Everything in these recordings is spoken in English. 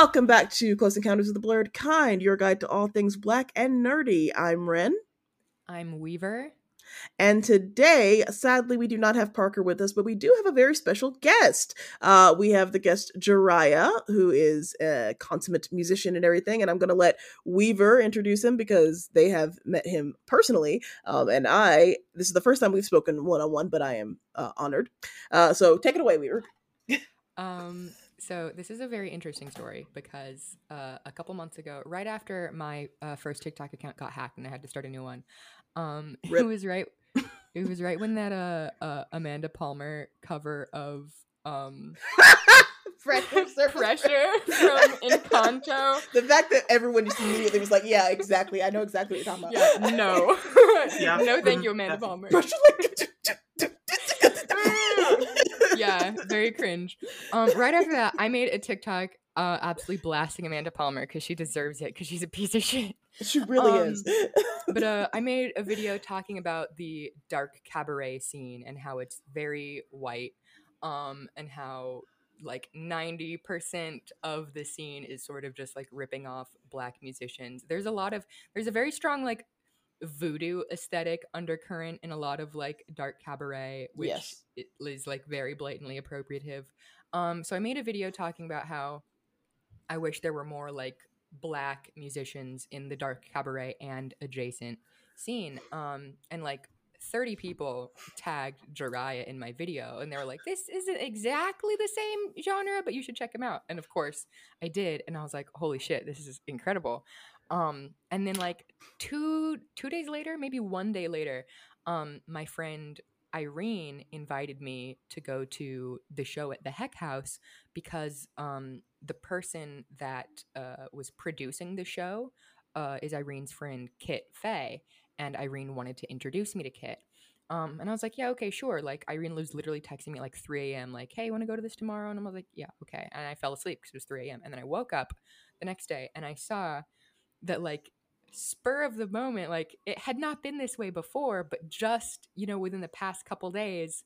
Welcome back to Close Encounters of the Blerd Kind, your guide to all things black and nerdy. I'm Rynn. I'm Weaver. And today, sadly, we do not have Parker with us, but we do have a very special guest. Uh, we have the guest Jhariah, who is a consummate musician and everything. And I'm going to let Weaver introduce him because they have met him personally. Um, and I, this is the first time we've spoken one on one, but I am uh, honored. Uh, so take it away, Weaver. Um, so this is a very interesting story because uh, a couple months ago, right after my uh, first TikTok account got hacked and I had to start a new one, um, it was right. It was right when that uh, uh Amanda Palmer cover of um Pressure, surface pressure from Encanto. The fact that everyone just immediately was like, "Yeah, exactly. I know exactly what you're talking about." Yeah, no, Yeah. no, thank you, Amanda Palmer. Pressure like- yeah, very cringe. Um, right after that, I made a TikTok uh, absolutely blasting Amanda Palmer because she deserves it because she's a piece of shit. She really Um, is. But uh, I made a video talking about the dark cabaret scene and how it's very white, um, and how like 90% of the scene is sort of just like ripping off black musicians. There's a lot of there's a very strong like voodoo aesthetic undercurrent in a lot of like dark cabaret which Yes. is like very blatantly appropriative. Um so I made a video talking about how I wish there were more like black musicians in the dark cabaret and adjacent scene. Um, and like 30 people tagged Jhariah in my video, and they were like, This isn't exactly the same genre, but you should check him out. And of course, I did, and I was like, Holy shit, this is incredible. Um, and then like two two days later, maybe one day later, um, my friend Irene invited me to go to the show at the Heck House because um, the person that uh, was producing the show uh, is Irene's friend Kit Faye, and Irene wanted to introduce me to Kit. Um, and I was like, yeah, okay, sure. Like Irene was literally texting me at like 3 a.m. Like, hey, want to go to this tomorrow? And I was like, yeah, okay. And I fell asleep because it was 3 a.m. And then I woke up the next day and I saw that like spur of the moment, like it had not been this way before, but just you know within the past couple days,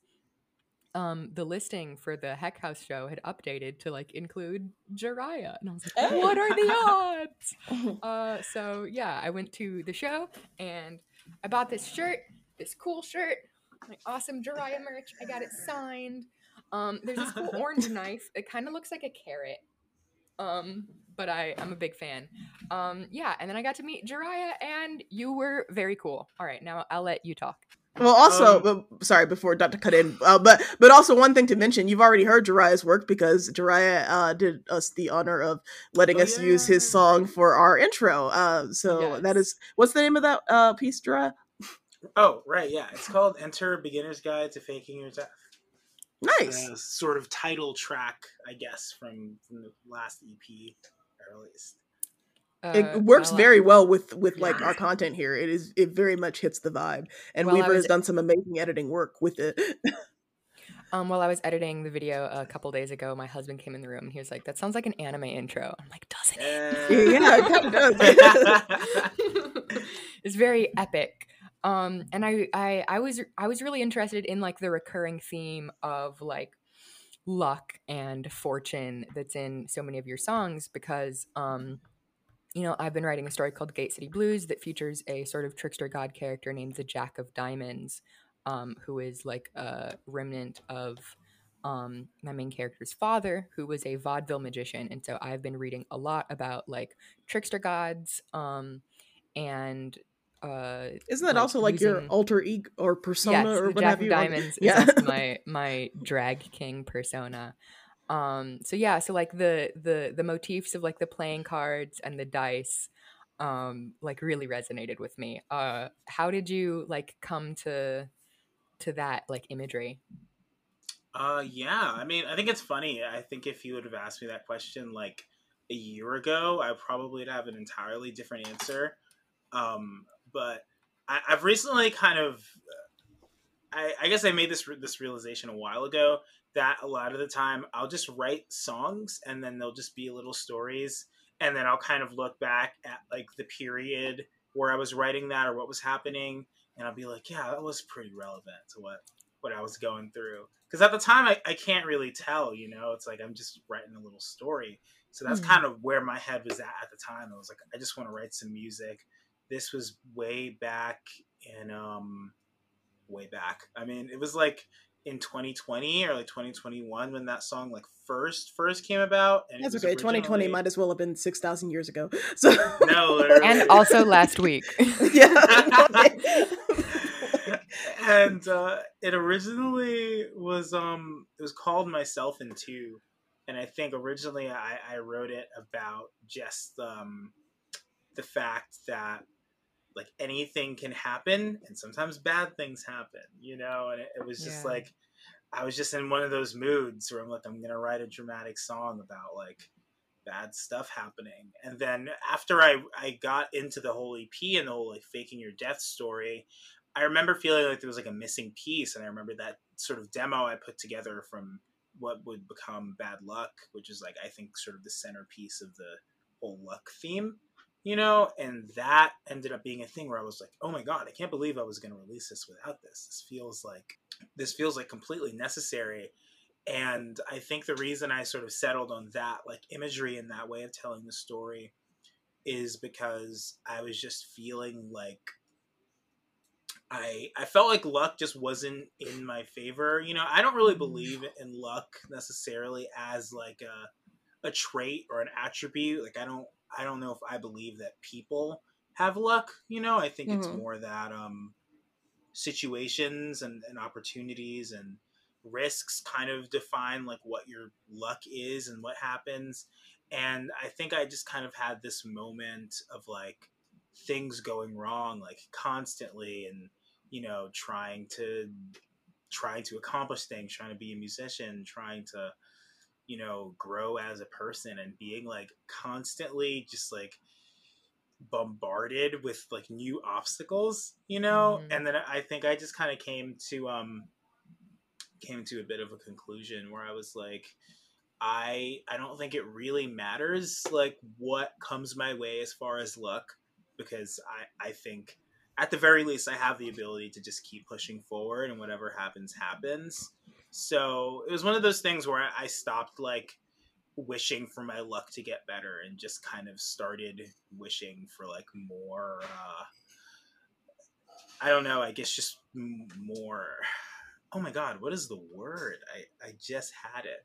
um, the listing for the Heck House show had updated to like include Jhariah, and I was like, Hey. "What are the odds?" uh, so yeah, I went to the show and I bought this shirt, this cool shirt, like awesome Jhariah merch. I got it signed. Um, there's this cool orange knife. It kind of looks like a carrot. Um, but I I'm a big fan. Um, yeah, and then I got to meet Jhariah, and you were very cool. All right, now I'll let you talk. well, also, Um, sorry, before not to cut in, uh, but but also one thing to mention: you've already heard Jhariah's work because Jhariah uh, did us the honor of letting Oh, us use his song for our intro. Uh, so that Yes. is what's the name of that uh, piece, Jhariah? Oh, right, yeah. It's called Enter Beginner's Guide to Faking Your Death. Nice. Uh, sort of title track, I guess, from, from the last EP I. Uh, it works while I- very well with with like our content here. It is it very much hits the vibe, and While I Weaver has done some amazing editing work with it. Um, while I was editing the video a couple days ago, my husband came in the room and he was like, "That sounds like an anime intro." I'm like, "Doesn't it?" yeah, it kind of does. it's very epic. Um, and I, I, I was, I was really interested in like the recurring theme of like luck and fortune that's in so many of your songs because, um, you know, I've been writing a story called Gate City Blues that features a sort of trickster god character named the Jack of Diamonds, um, who is like a remnant of um, my main character's father, who was a vaudeville magician. And so I've been reading a lot about like trickster gods um, and. Uh, Isn't that like, also like your alter ego or persona yes, or the what Jack have you? Diamonds Yeah. is also my my drag king persona. Um, so yeah, so like the the the motifs of like the playing cards and the dice, um, like really resonated with me. Uh, how did you like come to to that like imagery? Uh, yeah. I mean, I think it's funny. I think if you would have asked me that question like a year ago, I probably would have an entirely different answer. Um, but I, I've recently kind of, I, I guess I made this this realization a while ago that a lot of the time I'll just write songs and then they'll just be little stories, and then I'll kind of look back at like the period where I was writing that or what was happening, and I'll be like, yeah, that was pretty relevant to what what I was going through. Because at the time, I, I can't really tell, you know, it's like I'm just writing a little story. So that's mm-hmm. kind of where my head was at at the time. I was like, I just want to write some music. This was way back in, um, way back. I mean, it was like in 2020 or like 2021 when that song like first first came about. And That's okay. Originally... 2020 might as well have been six thousand years ago. So no, literally. and also last week. yeah. and uh, it originally was um it was called Myself in Two, and I think originally I, I wrote it about just um the fact that like anything can happen and sometimes bad things happen you know and it, it was just yeah. like i was just in one of those moods where i'm like i'm gonna write a dramatic song about like bad stuff happening and then after i i got into the whole ep and the whole like faking your death story i remember feeling like there was like a missing piece and i remember that sort of demo i put together from what would become bad luck which is like i think sort of the centerpiece of the whole luck theme you know, and that ended up being a thing where I was like, oh my god, I can't believe I was going to release this without this. This feels like this feels like completely necessary. And I think the reason I sort of settled on that like imagery and that way of telling the story is because I was just feeling like I I felt like luck just wasn't in my favor. You know, I don't really mm. believe in luck necessarily as like a a trait or an attribute. Like I don't I don't know if I believe that people have luck. You know, I think mm-hmm. it's more that um, situations and, and opportunities and risks kind of define like what your luck is and what happens. And I think I just kind of had this moment of like things going wrong, like constantly, and you know, trying to trying to accomplish things, trying to be a musician, trying to you know, grow as a person and being like constantly just like bombarded with like new obstacles, you know? Mm-hmm. And then I think I just kind of came to um came to a bit of a conclusion where I was like I I don't think it really matters like what comes my way as far as luck because I I think at the very least I have the ability to just keep pushing forward and whatever happens happens. So it was one of those things where I stopped like wishing for my luck to get better and just kind of started wishing for like more uh I don't know, I guess just more Oh my god, what is the word? I I just had it.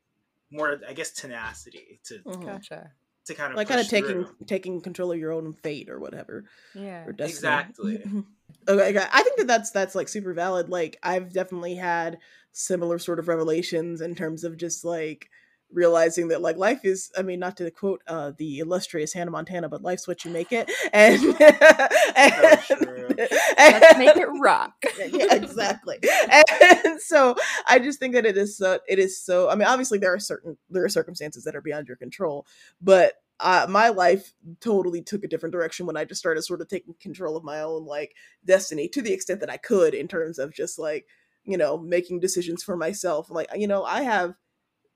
More I guess tenacity to mm-hmm. gotcha. To kind of like kind of taking through. taking control of your own fate or whatever. Yeah. Or exactly. okay, I think that that's that's like super valid. Like I've definitely had similar sort of revelations in terms of just like realizing that like life is i mean not to quote uh the illustrious hannah montana but life's what you make it. And, and let's make it rock. Yeah, exactly. And so i just think that it is so it is so i mean obviously there are certain there are circumstances that are beyond your control but uh, my life totally took a different direction when I just started sort of taking control of my own like destiny to the extent that I could in terms of just like you know, making decisions for myself. Like, you know, I have,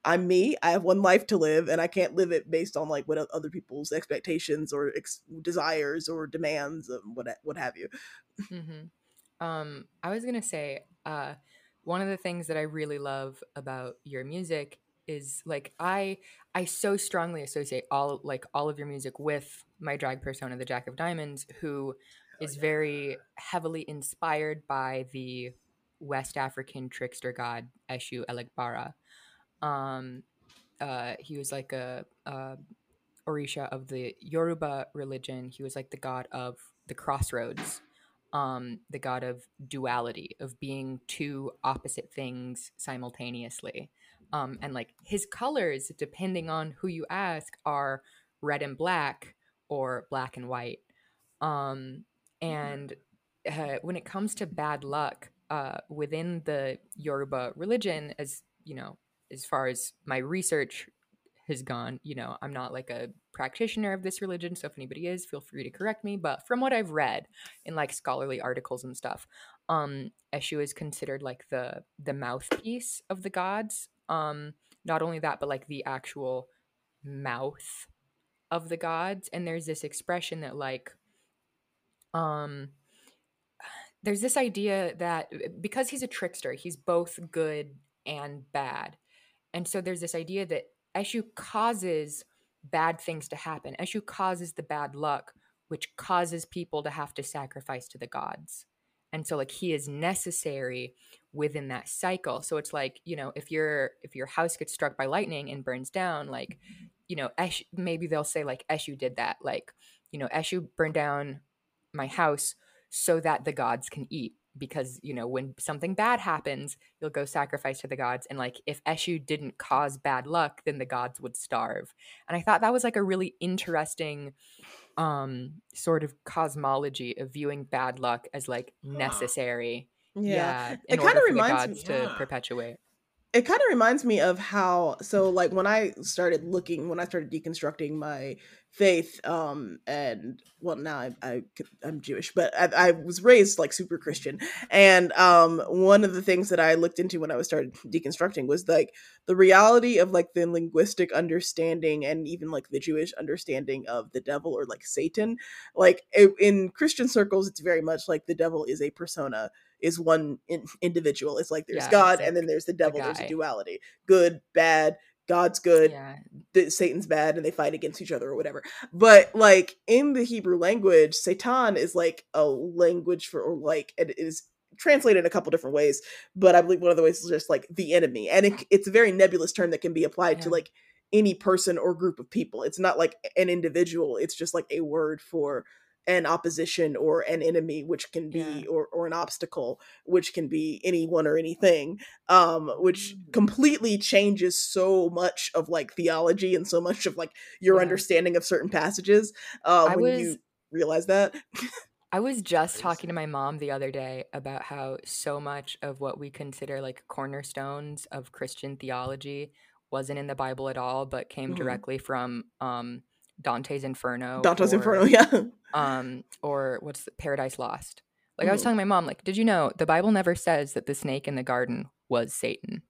I'm me. I have one life to live, and I can't live it based on like what other people's expectations or ex- desires or demands, what what have you. Mm-hmm. Um, I was gonna say, uh, one of the things that I really love about your music is like I I so strongly associate all like all of your music with my drag persona, the Jack of Diamonds, who is very heavily inspired by the West African trickster god Eshu Elegbara. Um, uh, he was like a, a Orisha of the Yoruba religion. He was like the god of the crossroads, um, the god of duality, of being two opposite things simultaneously. Um, and like his colors, depending on who you ask, are red and black or black and white. Um, and uh, when it comes to bad luck, uh, within the Yoruba religion, as you know, as far as my research has gone, you know, I'm not like a practitioner of this religion, so if anybody is, feel free to correct me. But from what I've read in like scholarly articles and stuff, um, Eshu is considered like the the mouthpiece of the gods. Um, not only that, but like the actual mouth of the gods. And there's this expression that like, um, there's this idea that because he's a trickster, he's both good and bad. And so there's this idea that Eshu causes bad things to happen. Eshu causes the bad luck, which causes people to have to sacrifice to the gods. And so like he is necessary within that cycle. So it's like, you know, if your if your house gets struck by lightning and burns down, like, you know, Esh, maybe they'll say like Eshu did that. Like, you know, Eshu burned down my house so that the gods can eat because you know when something bad happens you'll go sacrifice to the gods and like if eshu didn't cause bad luck then the gods would starve and i thought that was like a really interesting um sort of cosmology of viewing bad luck as like necessary yeah, yeah it kinda for reminds me- to Yeah. perpetuate it kind of reminds me of how so like when i started looking when i started deconstructing my faith um and well now i, I i'm jewish but I, I was raised like super christian and um one of the things that i looked into when i was started deconstructing was like the reality of like the linguistic understanding and even like the jewish understanding of the devil or like satan. Like in christian circles it's very much like the devil is a persona is one in, individual. It's like there's Yeah, god it's and then there's the devil there's a duality good bad god's good yeah Satan's bad and they fight against each other or whatever. But like in the Hebrew language, Satan is like a language for or like it is translated in a couple different ways, but I believe one of the ways is just like the enemy. And it, it's a very nebulous term that can be applied to like any person or group of people. It's not like an individual, it's just like a word for an opposition or an enemy which can be Yeah. or, or an obstacle which can be anyone or anything um which Mm. completely changes so much of like theology and so much of like your Yeah. understanding of certain passages uh I when was- you realize that I was just talking to my mom the other day about how so much of what we consider like cornerstones of Christian theology wasn't in the Bible at all, but came Mhm. directly from um, Dante's Inferno. dante's or, inferno yeah Um, or what's the, Paradise Lost? Like I was Mhm. telling my mom, like, did you know the Bible never says that the snake in the garden was Satan?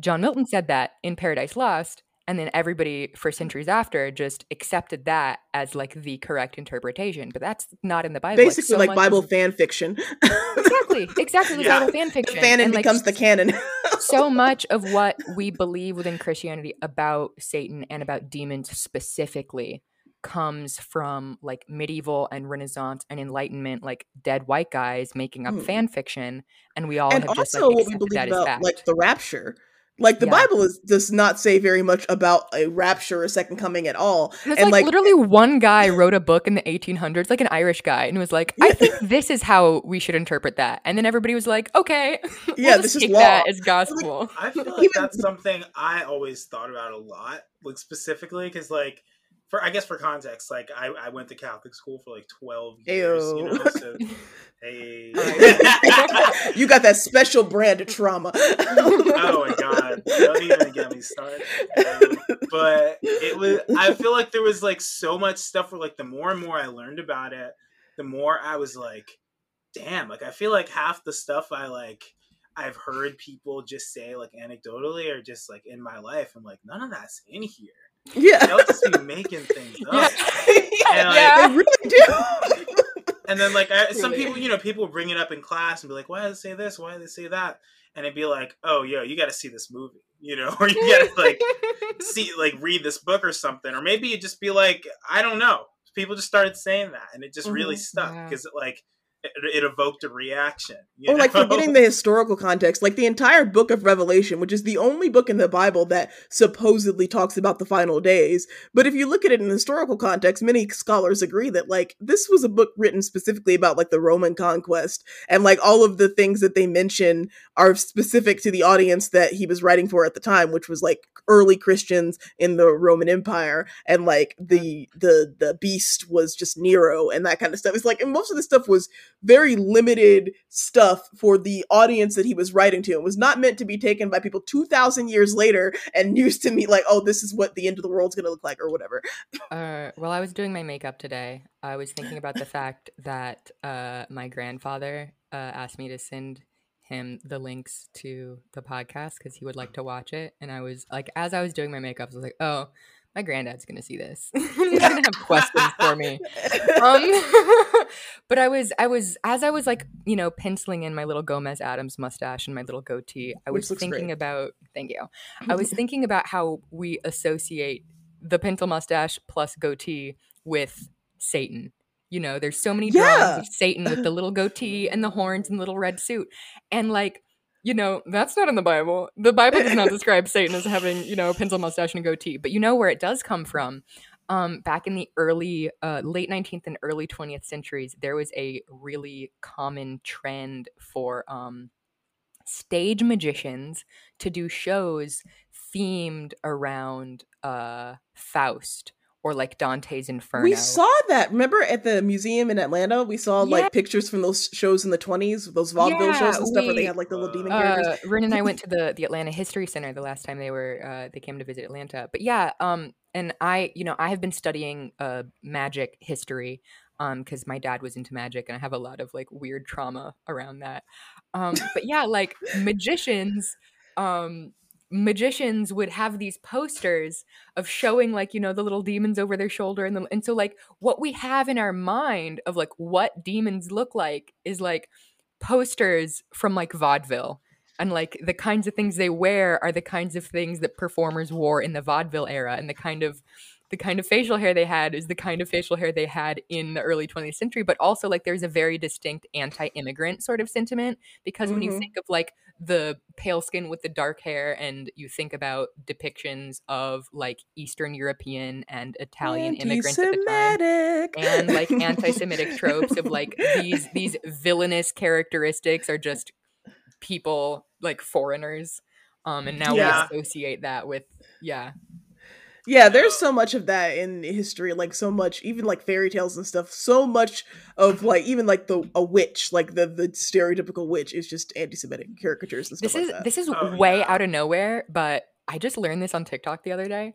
John Milton said that in Paradise Lost, and then everybody for centuries after just accepted that as like the correct interpretation. But that's not in the Bible. basically so like bible fan fiction exactly, exactly like Yeah. Bible fan fiction. fanon And, like, becomes the canon so much of what we believe within Christianity about Satan and about demons specifically comes from like medieval and Renaissance and Enlightenment, like dead white guys making up Hmm. fan fiction, and we all and have just also like what we believe about like the rapture like the Yeah. bible is, does not say very much about a rapture or second coming at all And it's and, like, like- literally one guy wrote a book in the 1800s, like an Irish guy, and was like, "I Yeah. think this is how we should interpret that." And then everybody was like, "Okay, we'll Yeah, this is take law." that as gospel." I feel like Even- that's something I always thought about a lot, like specifically because, like, for I guess for context, like I, I went to Catholic school for like twelve years, you know. So, hey, you got that special brand of trauma oh my god, don't even get me started. Um, but it was. I feel like there was like so much stuff where like the more and more I learned about it, the more I was like, damn. Like I feel like half the stuff I like. I've heard people just say like anecdotally or just like in my life. I'm like, none of that's in here. Yeah They'll just be making things up. And, like, Yeah. they really do And then like I, some people, you know, people bring it up in class and be like, "Why did they say this? Why did they say that?" And it'd be like, "Oh, yo, you got to see this movie, you know, or you got to like see, like, read this book or something, or maybe it just be like, I don't know." People just started saying that, and it just really Mhm. stuck Yeah. because, like, it, it evoked a reaction. You or like forgetting the historical context like the entire book of revelation which is the only book in the bible that supposedly talks about the final days but if you look at it in historical context many scholars agree that like this was a book written specifically about like the roman conquest and like all of the things that they mention are specific to the audience that he was writing for at the time which was like early christians in the roman empire and like the the the beast was just nero and that kind of stuff it's like and most of the stuff was very limited stuff for the audience that he was writing to. It was not meant to be taken by people 2,000 years later and used to me like, oh, this is what the end of the world's going to look like or whatever. Uh, while I was doing my makeup today, I was thinking about the fact that uh, my grandfather uh, asked me to send him the links to the podcast because he would like to watch it. And I was like, as I was doing my makeup, I was like, oh, my granddad's gonna see this. He's gonna have questions for me. Um, but I was, I was, as I was like, you know, penciling in my little Gomez Addams mustache and my little goatee, I was thinking great. about, thank you. I was thinking about how we associate the pencil mustache plus goatee with Satan. You know, there's so many drawings Yeah. of Satan with the little goatee and the horns and the little red suit. And like, you know, that's not in the Bible. The Bible does not describe Satan as having, you know, a pencil mustache and a goatee. But you know where it does come from? Um, back in the early, uh, late 19th and early 20th centuries, there was a really common trend for um, stage magicians to do shows themed around uh, Faust or like Dante's Inferno. We saw that. Remember at the museum in Atlanta, we saw Yeah. like pictures from those shows in the twenties, those vaudeville Yeah, shows and stuff, where they had like the little demon uh, characters. Rynn and I went to the the Atlanta History Center the last time they were uh, they came to visit Atlanta. But yeah, um, and I you know I have been studying uh magic history um because my dad was into magic and I have a lot of like weird trauma around that. Um, but yeah, like magicians, um. Magicians would have these posters of showing like you know the little demons over their shoulder and the, and so like what we have in our mind of like what demons look like is like posters from like vaudeville. And like the kinds of things they wear are the kinds of things that performers wore in the vaudeville era and the kind of the kind of facial hair they had is the kind of facial hair they had in the early 20th century but also like there's a very distinct anti-immigrant sort of sentiment because when you Mhm. think of like the pale skin with the dark hair and you think about depictions of like eastern european and italian immigrants at the time and like anti-Semitic tropes of like these these villainous characteristics are just people like foreigners. Um, and now Yeah. we associate that with yeah, Yeah, there's so much of that in history, like so much, even like fairy tales and stuff. So much of like even like the a witch, like the the stereotypical witch, is just anti-Semitic caricatures and stuff this is like that. this is Oh, way yeah. out of nowhere, but I just learned this on TikTok the other day.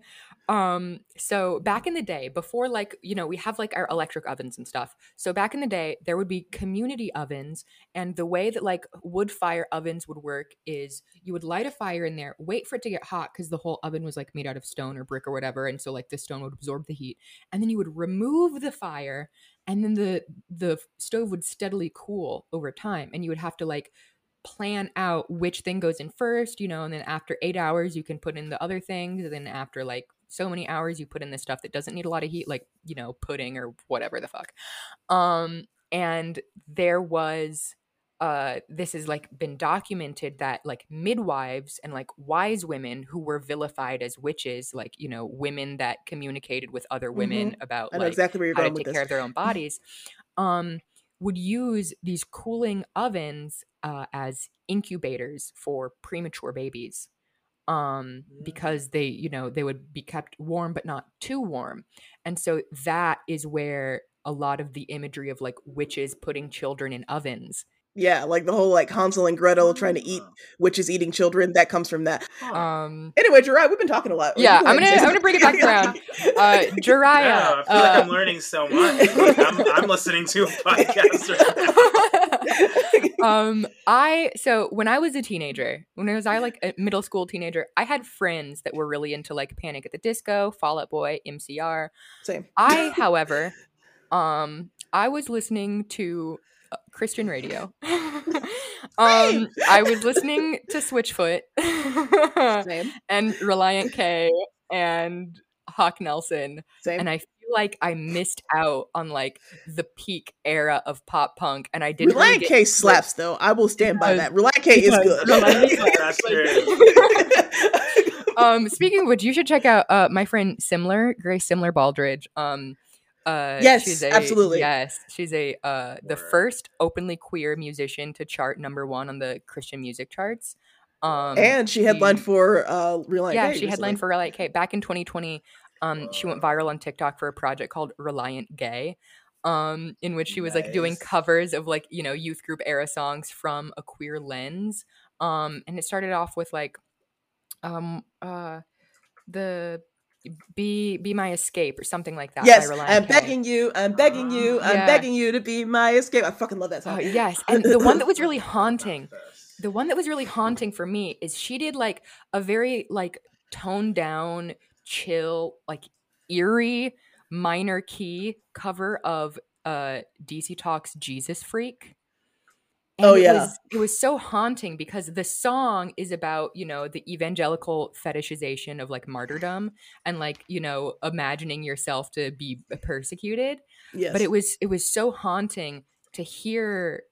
Um, so back in the day, before like, you know, we have like our electric ovens and stuff. So back in the day, there would be community ovens, and the way that like wood fire ovens would work is you would light a fire in there, wait for it to get hot because the whole oven was like made out of stone or brick or whatever, and so like the stone would absorb the heat, and then you would remove the fire, and then the the stove would steadily cool over time, and you would have to like plan out which thing goes in first, you know, and then after eight hours, you can put in the other things. And then after like so many hours, you put in this stuff that doesn't need a lot of heat, like, you know, pudding or whatever the fuck. Um, and there was, uh, this has like been documented that like midwives and like wise women who were vilified as witches, like, you know, women that communicated with other women about I know like exactly where you're how to take this. care of their own bodies, um, would use these cooling ovens uh, as incubators for premature babies um because they you know they would be kept warm but not too warm and so that is where a lot of the imagery of like witches putting children in ovens Yeah, like the whole like Hansel and Gretel trying to eat witches eating children. That comes from that. Um Anyway, Gerard, we've been talking a lot. Yeah i'm gonna i'm gonna bring it back around uh Yeah, Jhariah, I feel like uh, I'm learning so much. Like, I'm, I'm listening to a podcast right now. um i so when i was a teenager when i was i like a middle school teenager i had friends that were really into like panic at the disco fall out boy mcr Same. i however um i was listening to uh, christian radio um i was listening to switchfoot Same. and relient k and hawk nelson Same. and i like i missed out on like the peak era of pop punk and i didn't really Relient get K slaps though. I will stand by that. Relient K is good. Relient K That's true. um speaking of which you should check out uh my friend Semler, Grace Semler Baldridge. Um uh Yes, she's a, absolutely. Yes. She's a uh the first openly queer musician to chart number one on the Christian music charts. Um and she headlined she- for uh Relient yeah, K she recently. headlined for Relient K back in 2020. Um, she went viral on TikTok for a project called Reliant Gay, um, in which she was like doing covers of like you know youth group era songs from a queer lens. Um, and it started off with like, um, uh, the be be my escape or something like that. Yes, I'm K. begging you. I'm begging you. I'm Yeah. begging you to be my escape. I fucking love that Oh, song. yes, and the one that was really haunting the one that was really haunting for me is she did like a very like toned down chill like eerie minor key cover of uh DC Talks Jesus Freak. Oh, it yeah. was, it was so haunting because the song is about you know the evangelical fetishization of like martyrdom and like you know imagining yourself to be persecuted Yes. but it was it was so haunting to hear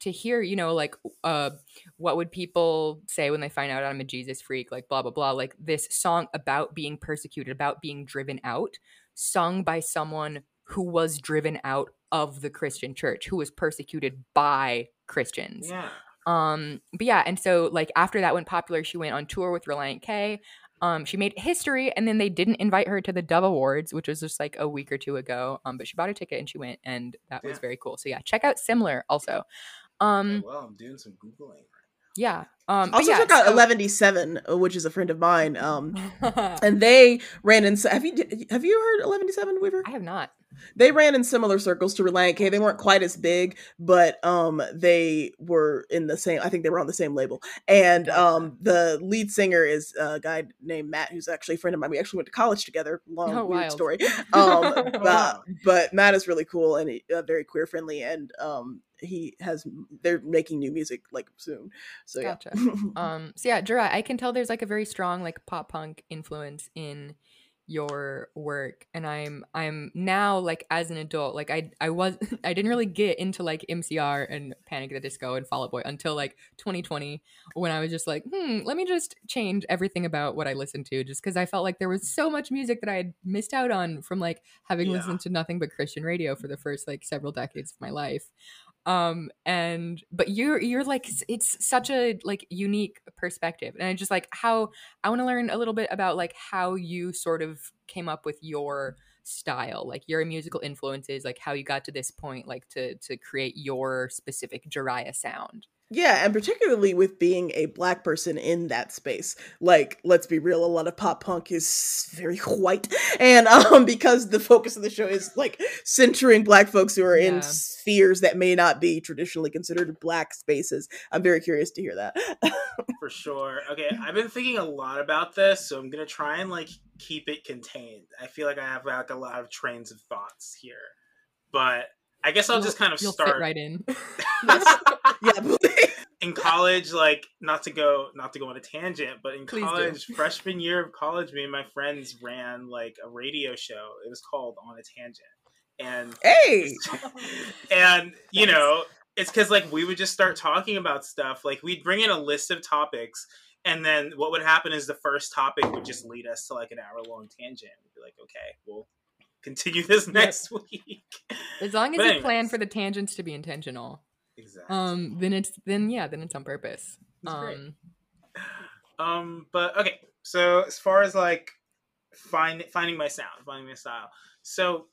to hear you know like uh what would people say when they find out i'm a jesus freak like blah blah blah like this song about being persecuted about being driven out sung by someone who was driven out of the christian church who was persecuted by christians Yeah. um, but yeah, and so like after that went popular, she went on tour with Relient K. Um, she made history, and then they didn't invite her to the Dove Awards, which was just like a week or two ago. Um, but she bought a ticket and she went, and that was very cool. So yeah, check out Semler also. Um, well, I'm doing some googling. yeah. Um, also yeah, check out so- Eleven Seven, which is a friend of mine. Um, and they ran in. Have you have you heard Eleven Seven Weaver? I have not. They ran in similar circles to Relient K. They weren't quite as big, but um, they were in the same. I think they were on the same label. And um, the lead singer is a guy named Matt, who's actually a friend of mine. We actually went to college together. Long Oh, weird wild. story. Um, but, wow. but Matt is really cool and uh, very queer friendly, and um, he has. They're making new music like soon. So yeah. Gotcha. um so yeah Jura, i can tell there's like a very strong like pop punk influence in your work and i'm i'm now like as an adult like i i was i didn't really get into like mcr and panic at the disco and fall out boy until like 2020 when i was just like hmm let me just change everything about what i listened to just because i felt like there was so much music that i had missed out on from like having Yeah. listened to nothing but christian radio for the first like several decades of my life um and but you're you're like s- it's such a like unique perspective and i just like how i want to learn a little bit about like how you sort of came up with your style like your musical influences like how you got to this point like to to create your specific Jhariah sound Yeah, and particularly with being a black person in that space. Like, let's be real, a lot of pop punk is very white. And um because the focus of the show is like centering black folks who are Yeah. in spheres that may not be traditionally considered black spaces. I'm very curious to hear that. For sure. Okay, I've been thinking a lot about this, so I'm gonna try and like keep it contained. I feel like I have like a lot of trains of thoughts here, but I guess I'll You'll- just kind of you'll start fit right in yeah. in college. Like, not to go, not to go on a tangent, but in Please do. college, freshman year of college, me and my friends ran like a radio show. It was called On a Tangent, and hey. and you Nice. know it's because like we would just start talking about stuff like we'd bring in a list of topics and then what would happen is the first topic would just lead us to like an hour long tangent we'd be like okay we'll continue this next week as long as But you plan for the tangents to be intentional exactly. Um then it's then yeah then it's on purpose. That's great. um um but okay so as far as like find finding my sound finding my style so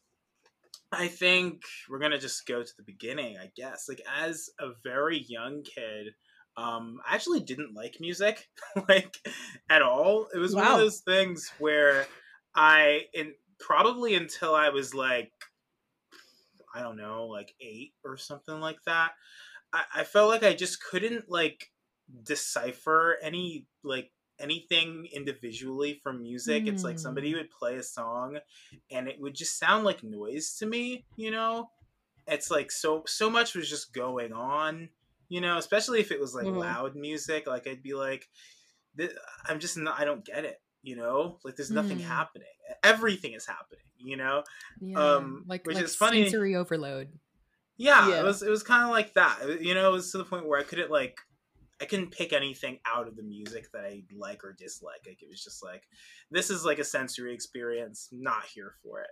i think we're gonna just go to the beginning i guess. Like as a very young kid um i actually didn't like music like at all. It was one of those things where i in probably until i was like i don't know like eight or something like that i, I felt like i just couldn't like decipher any like anything individually from music it's like Hmm. somebody would play a song and it would just sound like noise to me you know it's like so so much was just going on you know especially if it was like Mhm. loud music like i'd be like i'm just not i don't get it you know like there's nothing Hmm. happening everything is happening you know yeah Um, like which like is funny- sensory overload yeah, Yeah. it was it was kind of like that. You know, it was to the point where I couldn't like I couldn't pick anything out of the music that I like or dislike. Like it was just like this is like a sensory experience, not here for it.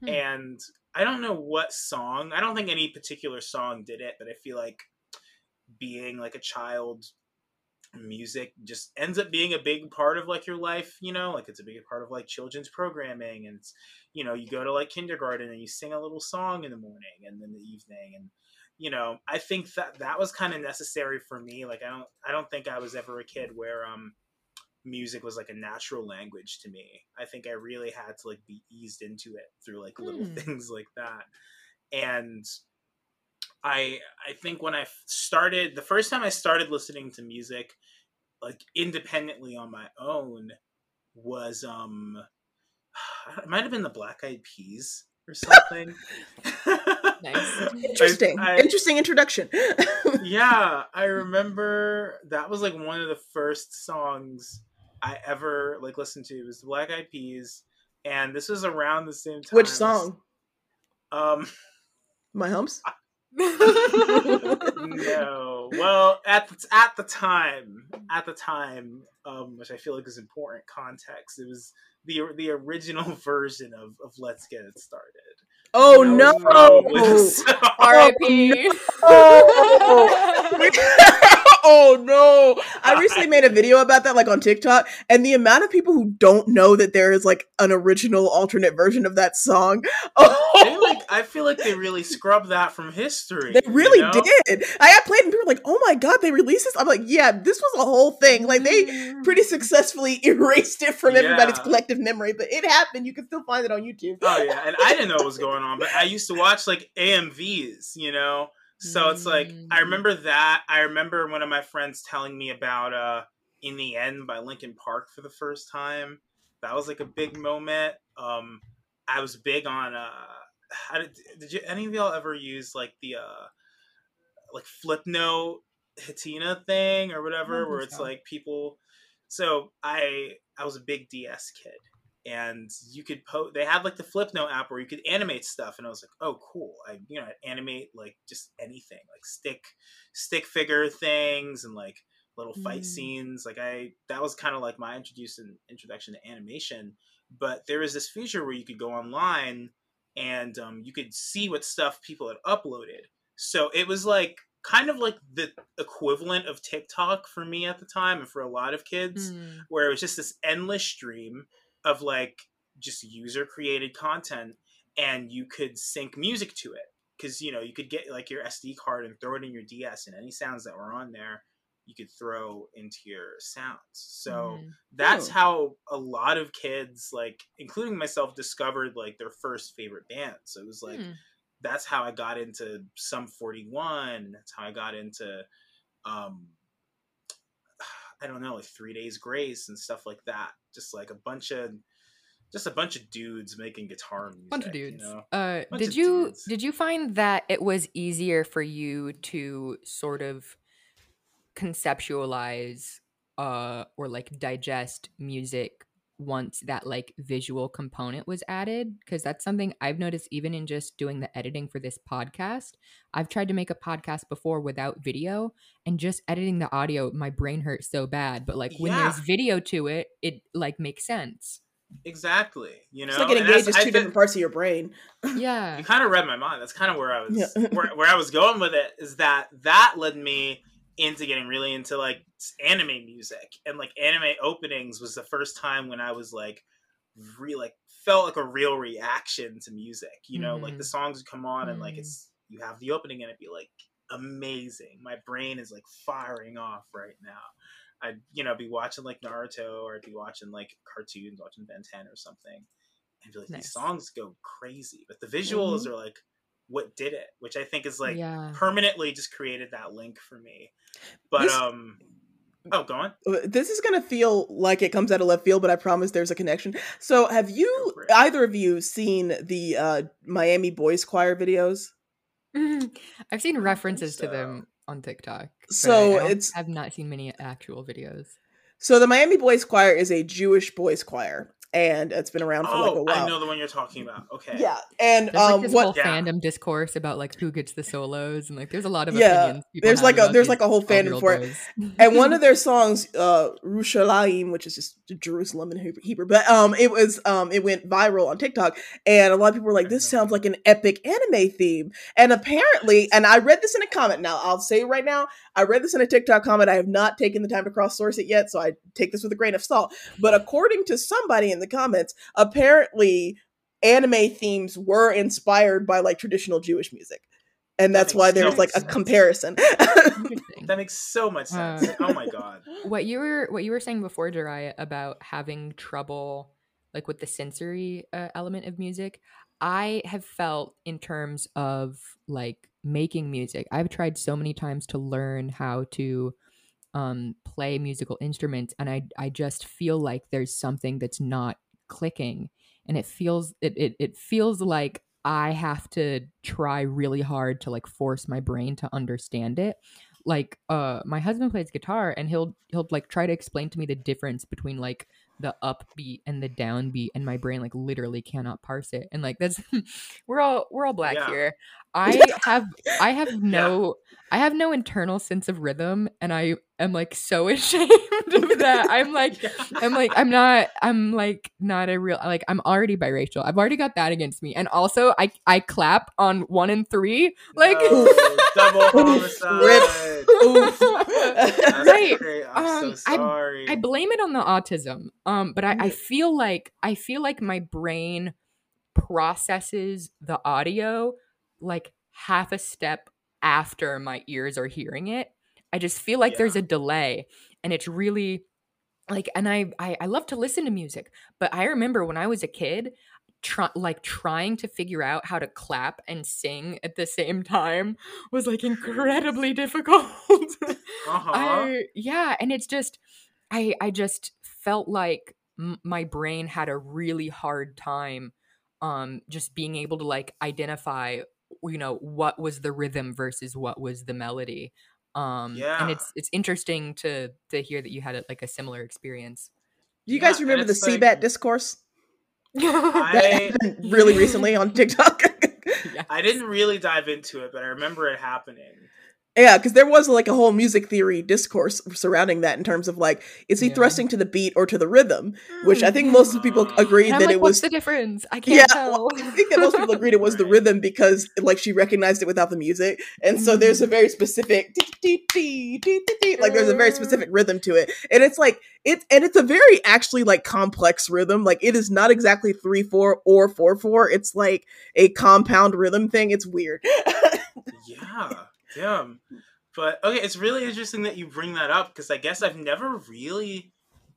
Hmm. And I don't know what song. I don't think any particular song did it, but I feel like being like a child music just ends up being a big part of like your life you know? Like it's a big part of like children's programming and it's you know you go to like kindergarten and you sing a little song in the morning and in the evening and you know i think that that was kind of necessary for me like i don't i don't think i was ever a kid where um music was like a natural language to me. I think i really had to like be eased into it through like little Hmm. things like that. And i i think when I started the first time i started listening to music like independently on my own was um it might have been the black eyed peas or something Nice. Interesting. I- Interesting introduction. yeah, I remember that was like one of the first songs I ever like listened to. It was the Black Eyed Peas, and this was around the same time. Which as- song? Um, My humps. No. Well, at the at the time, at the time, um, which I feel like is important context. It was the the original version of of Let's Get It Started. Oh That no! was probably the song. Oh no! I recently made a video about that, like on TikTok, and the amount of people who don't know that there is like an original alternate version of that song. Oh, like, I feel like they really scrubbed that from history. they you really know? did. I got played, and people were like, "Oh my god, they released this!" I'm like, "Yeah, this was a whole thing. Like they mm. pretty successfully erased it from everybody's collective memory, but it happened. You can still find it on YouTube." Oh yeah, and I didn't know what was going on, but I used to watch like AMVs, you know. So it's like I Mm. remember that. I remember one of my friends telling me about uh "In the End" by Linkin Park for the first time. That was like a big moment. Um, I was big on. uh how did, did you any of y'all ever use like the uh like Flipnote Hatena thing or whatever, where it's so. like people. So I I was a big DS kid and you could post they had like the flipnote app where you could animate stuff and i was like oh cool i you know I'd animate like just anything like stick stick figure things and like little fight Mm. scenes like i that was kind of like my introduction introduction to animation but there was this feature where you could go online and um, you could see what stuff people had uploaded so it was like kind of like the equivalent of tiktok for me at the time and for a lot of kids Mm. where it was just this endless stream of like just user created content and you could sync music to it because you know you could get like your sd card and throw it in your ds and any sounds that were on there you could throw into your sounds so Mhm. that's Oh. how a lot of kids like including myself discovered like their first favorite band so it was like Hmm. that's how I got into Sum 41. That's how I got into um I don't know, like Three Days Grace and stuff like that. Just like a bunch of just a bunch of dudes making guitar music. bunch of you dudes. know? Uh, Bunch did you dudes. did you find that it was easier for you to sort of conceptualize uh, or like digest music once that like visual component was added? Because that's something I've noticed even in just doing the editing for this podcast. I've tried to make a podcast before without video, and just editing the audio, my brain hurts so bad. But like when there's video to it, it like makes sense. Exactly. You know, It's like it And that's- engages I two think- different parts of your brain. Yeah. you kind of read my mind. That's kind of where I was Yeah. where, where I was going with it is that that led me into getting really into like anime music and like anime openings was the first time when I was like really like felt like a real reaction to music. You know, like the Mhm. songs would come on and like Mm. it's you have the opening and it'd be like amazing. My brain is like firing off right now. I'd you know be watching like Naruto or I'd be watching like cartoons, watching Ben 10 or something, and be like Nice. these songs go crazy, but the visuals are like what did it, which I think is like yeah. permanently just created that link for me. But This- um, oh, go on. This is gonna feel like it comes out of left field, but I promise there's a connection. So, have you Go for it. either of you seen the uh, Miami Boys Choir videos? I've seen references to them on TikTok. So it's- I've not seen many actual videos. So, the Miami Boys Choir is a Jewish boys choir, and it's been around for like a Oh, while. I know the one you're talking about. Okay. Yeah, and There's like um, this what whole Yeah. fandom discourse about like who gets the solos and like there's a lot of Yeah, opinions. people there's like a there's like a whole fandom for it. and one of their songs uh Rushalayim, which is just Jerusalem in Hebrew- Hebrew but um it was um it went viral on TikTok and a lot of people were like this sounds like an epic anime theme and apparently and I read this in a comment now I'll say right now I read this in a TikTok comment I have not taken the time to cross source it yet so I take this with a grain of salt but according to somebody in the comments apparently anime themes were inspired by like traditional Jewish music and That that's why there's so like a comparison That makes so much sense. Uh, oh my god. what you were what you were saying before, Jhariah, about having trouble like with the sensory uh, element of music, I have felt in terms of like making music. I've tried so many times to learn how to um, play musical instruments, and I I just feel like there's something that's not clicking, and it feels it it, it feels like I have to try really hard to like force my brain to understand it. Like uh my husband plays guitar and he'll he'll like try to explain to me the difference between like the upbeat and the downbeat and my brain like literally cannot parse it. And like that's we're all we're all black Yeah. here. I have I have no I have no internal sense of rhythm and I am like so ashamed of that. I'm like I'm like I'm not I'm like not a real like I'm already biracial. I've already got that against me. And also I I clap on 1 and 3 like No, double Oof. homicide. Oof. That's Right. great. I'm Um, so I- sorry. I blame it on the autism. Um, but I, I feel like I feel like my brain processes the audio like half a step after my ears are hearing it. I just feel like there's a delay, and it's really like. And I, I I love to listen to music, but I remember when I was a kid. Try, like trying to figure out how to clap and sing at the same time was like incredibly difficult. uh-huh. I yeah, and it's just I I just felt like m- my brain had a really hard time um just being able to like identify you know what was the rhythm versus what was the melody. Um Yeah. and it's it's interesting to to hear that you had like a similar experience. Do you guys Yeah, and remember the it's like- CBAT discourse that I really recently on TikTok? Yes. I didn't really dive into it, but I remember it happening. Yeah, because there was like a whole music theory discourse surrounding that in terms of like, is he Yeah. thrusting to the beat or to the rhythm? Which I think most people Mm. agreed that like, it what's was. the difference? I can't Yeah, tell. well, I think that most people agreed it was the rhythm because like she recognized it without the music, and so there's a very specific like there's a very specific rhythm to it, and it's like it's and it's a very actually like complex rhythm. Like it is not exactly three four or four four. It's like a compound rhythm thing. It's weird. Yeah, damn. But okay, it's really interesting that you bring that up because I guess I've never really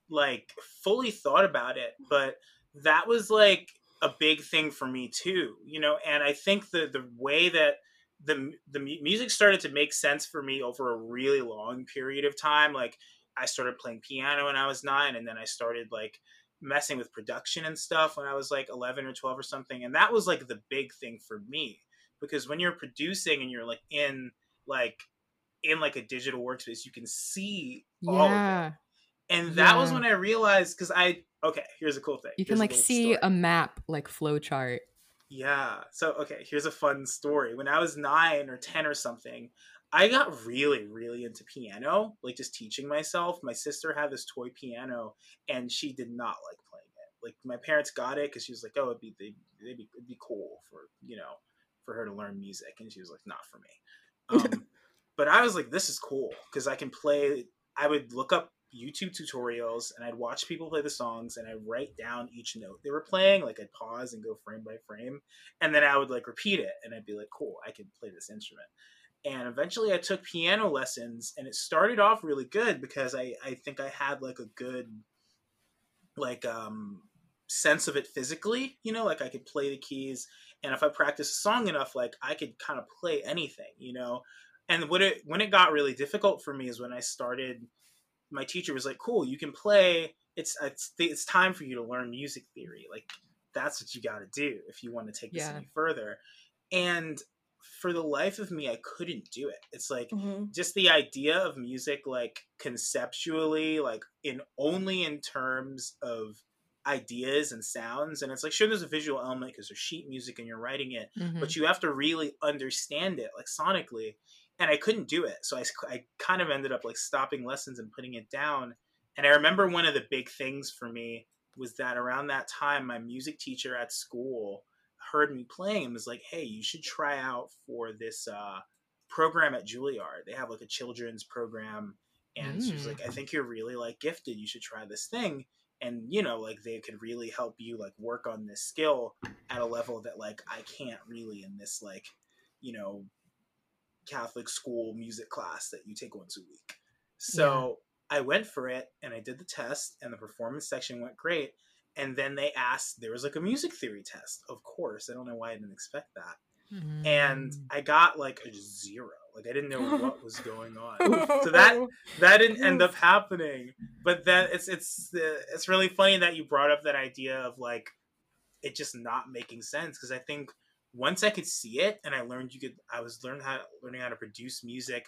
like fully thought about it, but that was like a big thing for me too, you know. And I think the the way that the the music started to make sense for me over a really long period of time, like I started playing piano when I was nine, and then I started like messing with production and stuff when I was like 11 or 12 or something. And that was like the big thing for me because when you're producing and you're like in like in like a digital workspace, you can see all of it. yeah. And that was when I realized because I okay, here's a cool thing. You Here's can like see story. a map like flowchart. Yeah. So okay, here's a fun story. When I was nine or ten or something, I got really, really into piano, like just teaching myself. My sister had this toy piano, and she did not like playing it. Like my parents got it because she was like, "Oh, it'd be they'd, they'd be it'd be cool for you know for her to learn music," and she was like, "Not for me." Um, but I was like, "This is cool because I can play." I would look up YouTube tutorials and I'd watch people play the songs and I'd write down each note they were playing. Like I'd pause and go frame by frame, and then I would like repeat it and I'd be like, "Cool, I can play this instrument." And eventually, I took piano lessons, and it started off really good because I I think I had like a good like um sense of it physically. You know, like I could play the keys, and if I practice a song enough, like I could kind of play anything. You know, and when it when it got really difficult for me is when I started. My teacher was like, "Cool, you can play. It's it's it's time for you to learn music theory. Like that's what you got to do if you want to take this Yeah. any further." And for the life of me, I couldn't do it. It's like mm-hmm. just the idea of music like conceptually like in only in terms of ideas and sounds and it's like sure there's a visual element because there's sheet music and you're writing it Mhm. but you have to really understand it like sonically and i couldn't do it so I, I kind of ended up like stopping lessons and putting it down and i remember one of the big things for me was that around that time my music teacher at school heard me playing and was like hey you should try out for this uh, program at juilliard they have like a children's program and she was Mm. like i think you're really like gifted you should try this thing and you know like they could really help you like work on this skill at a level that like i can't really in this like you know catholic school music class that you take once a week. So i went for it and i did the test and the performance section went great and then they asked there was like a music theory test. Of course i don't know why i didn't expect that. And Mm. i got like a zero like i didn't know what was going on. So that that didn't end up happening. But then it's it's uh, it's really funny that you brought up that idea of like it just not making sense. Because i think once I could see it and I learned you could I was learning how learning how to produce music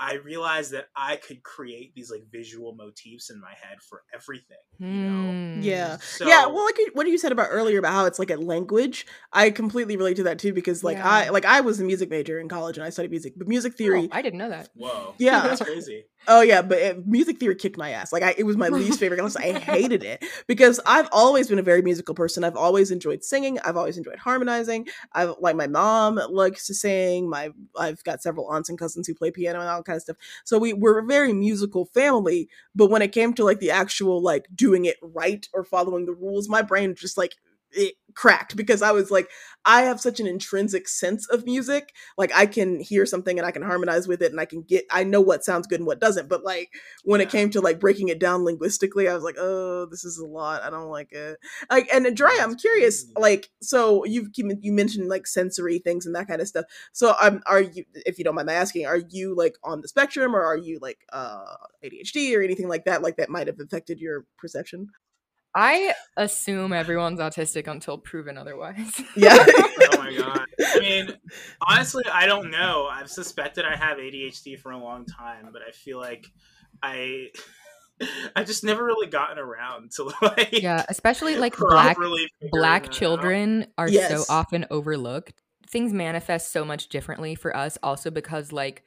I realized that I could create these like visual motifs in my head for everything. You know? Hmm. Yeah. So, yeah, well, like what you said about earlier about how it's like a language, I completely relate to that too because like I like I was a music major in college and I studied music, but music Oh, theory. I didn't know that. Whoa. Yeah. That's crazy. Oh yeah, but it, music theory kicked my ass. Like I, it was my least favorite class. I hated it because I've always been a very musical person. I've always enjoyed singing. I've always enjoyed harmonizing. I've like my mom likes to sing. My I've got several aunts and cousins who play piano and all kind of stuff. So we we're a very musical family. But when it came to like the actual like doing it right or following the rules, my brain just like it cracked because I was like, I have such an intrinsic sense of music. Like I can hear something and I can harmonize with it and I can get I know what sounds good and what doesn't. But like when it came to like breaking it down linguistically, I was like, oh, this is a lot. I don't like it. Like and Dry, I'm curious, like so you've you mentioned like sensory things and that kind of stuff. So um are you if you don't mind my asking, are you like on the spectrum or are you like uh ADHD or anything like that? Like that might have affected your perception? I assume everyone's autistic until proven otherwise. Yeah. Oh my god. I mean, honestly, I don't know. I've suspected I have ADHD for a long time, but I feel like I I just never really gotten around to like yeah, especially like black black that out. children are so often overlooked. Things manifest so much differently for us also because like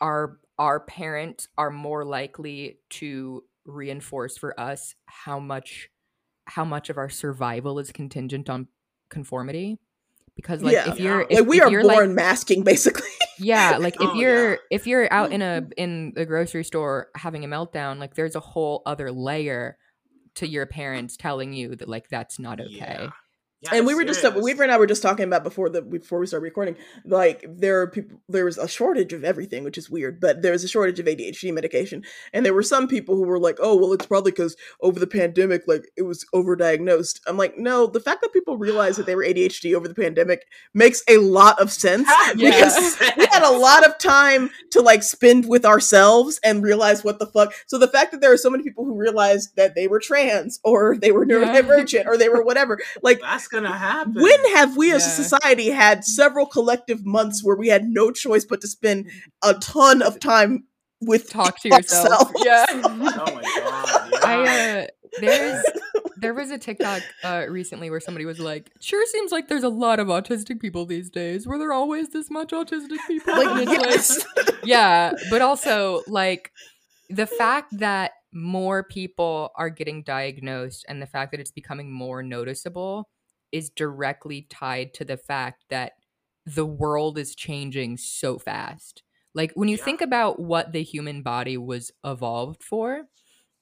our our parents are more likely to reinforce for us how much how much of our survival is contingent on conformity because like Yeah. if you're if, like we if are you're, born like, masking basically. yeah like if Oh, you're yeah. if you're out in a mm-hmm. in the grocery store having a meltdown like there's a whole other layer to your parents telling you that like that's not okay Yeah. Yeah, and we were just. Weaver and I were just talking about before the before we started recording. Like there are people, there was a shortage of everything, which is weird. But there was a shortage of ADHD medication, and there were some people who were like, "Oh, well, it's probably because over the pandemic, like it was overdiagnosed." I'm like, no, the fact that people realized that they were ADHD over the pandemic makes a lot of sense Yeah. because we had a lot of time to like spend with ourselves and realize what the fuck. So the fact that there are so many people who realized that they were trans or they were Yeah. neurodivergent or they were whatever, like That's gonna happen. when have we as a society had several collective months where we had no choice but to spend a ton of time with talk to yourself yeah Oh my god. Yeah. I uh there's there was a TikTok uh recently where somebody was like, "Sure seems like there's a lot of autistic people these days. Were there always this much autistic people?" like And it's yes. yeah, but also like the fact that more people are getting diagnosed and the fact that it's becoming more noticeable is directly tied to the fact that the world is changing so fast. Like when you Yeah. think about what the human body was evolved for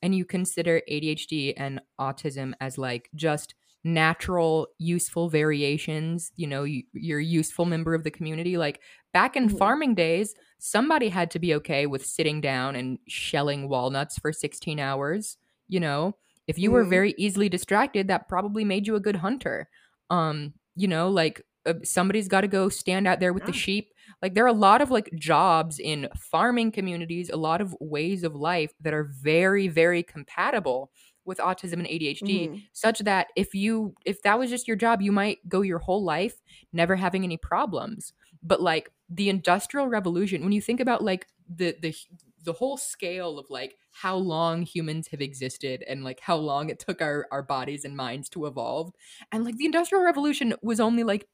and you consider ADHD and autism as like just natural useful variations, you know, you, you're a useful member of the community like back in Mhm. farming days somebody had to be okay with sitting down and shelling walnuts for 16 hours you know if you were Mhm. very easily distracted that probably made you a good hunter um you know like uh, somebody's got to go stand out there with the sheep like there are a lot of like jobs in farming communities a lot of ways of life that are very very compatible with autism and ADHD Mhm. such that if you if that was just your job you might go your whole life never having any problems but like the industrial revolution when you think about like the the the whole scale of like how long humans have existed and like how long it took our our bodies and minds to evolve and like the industrial revolution was only like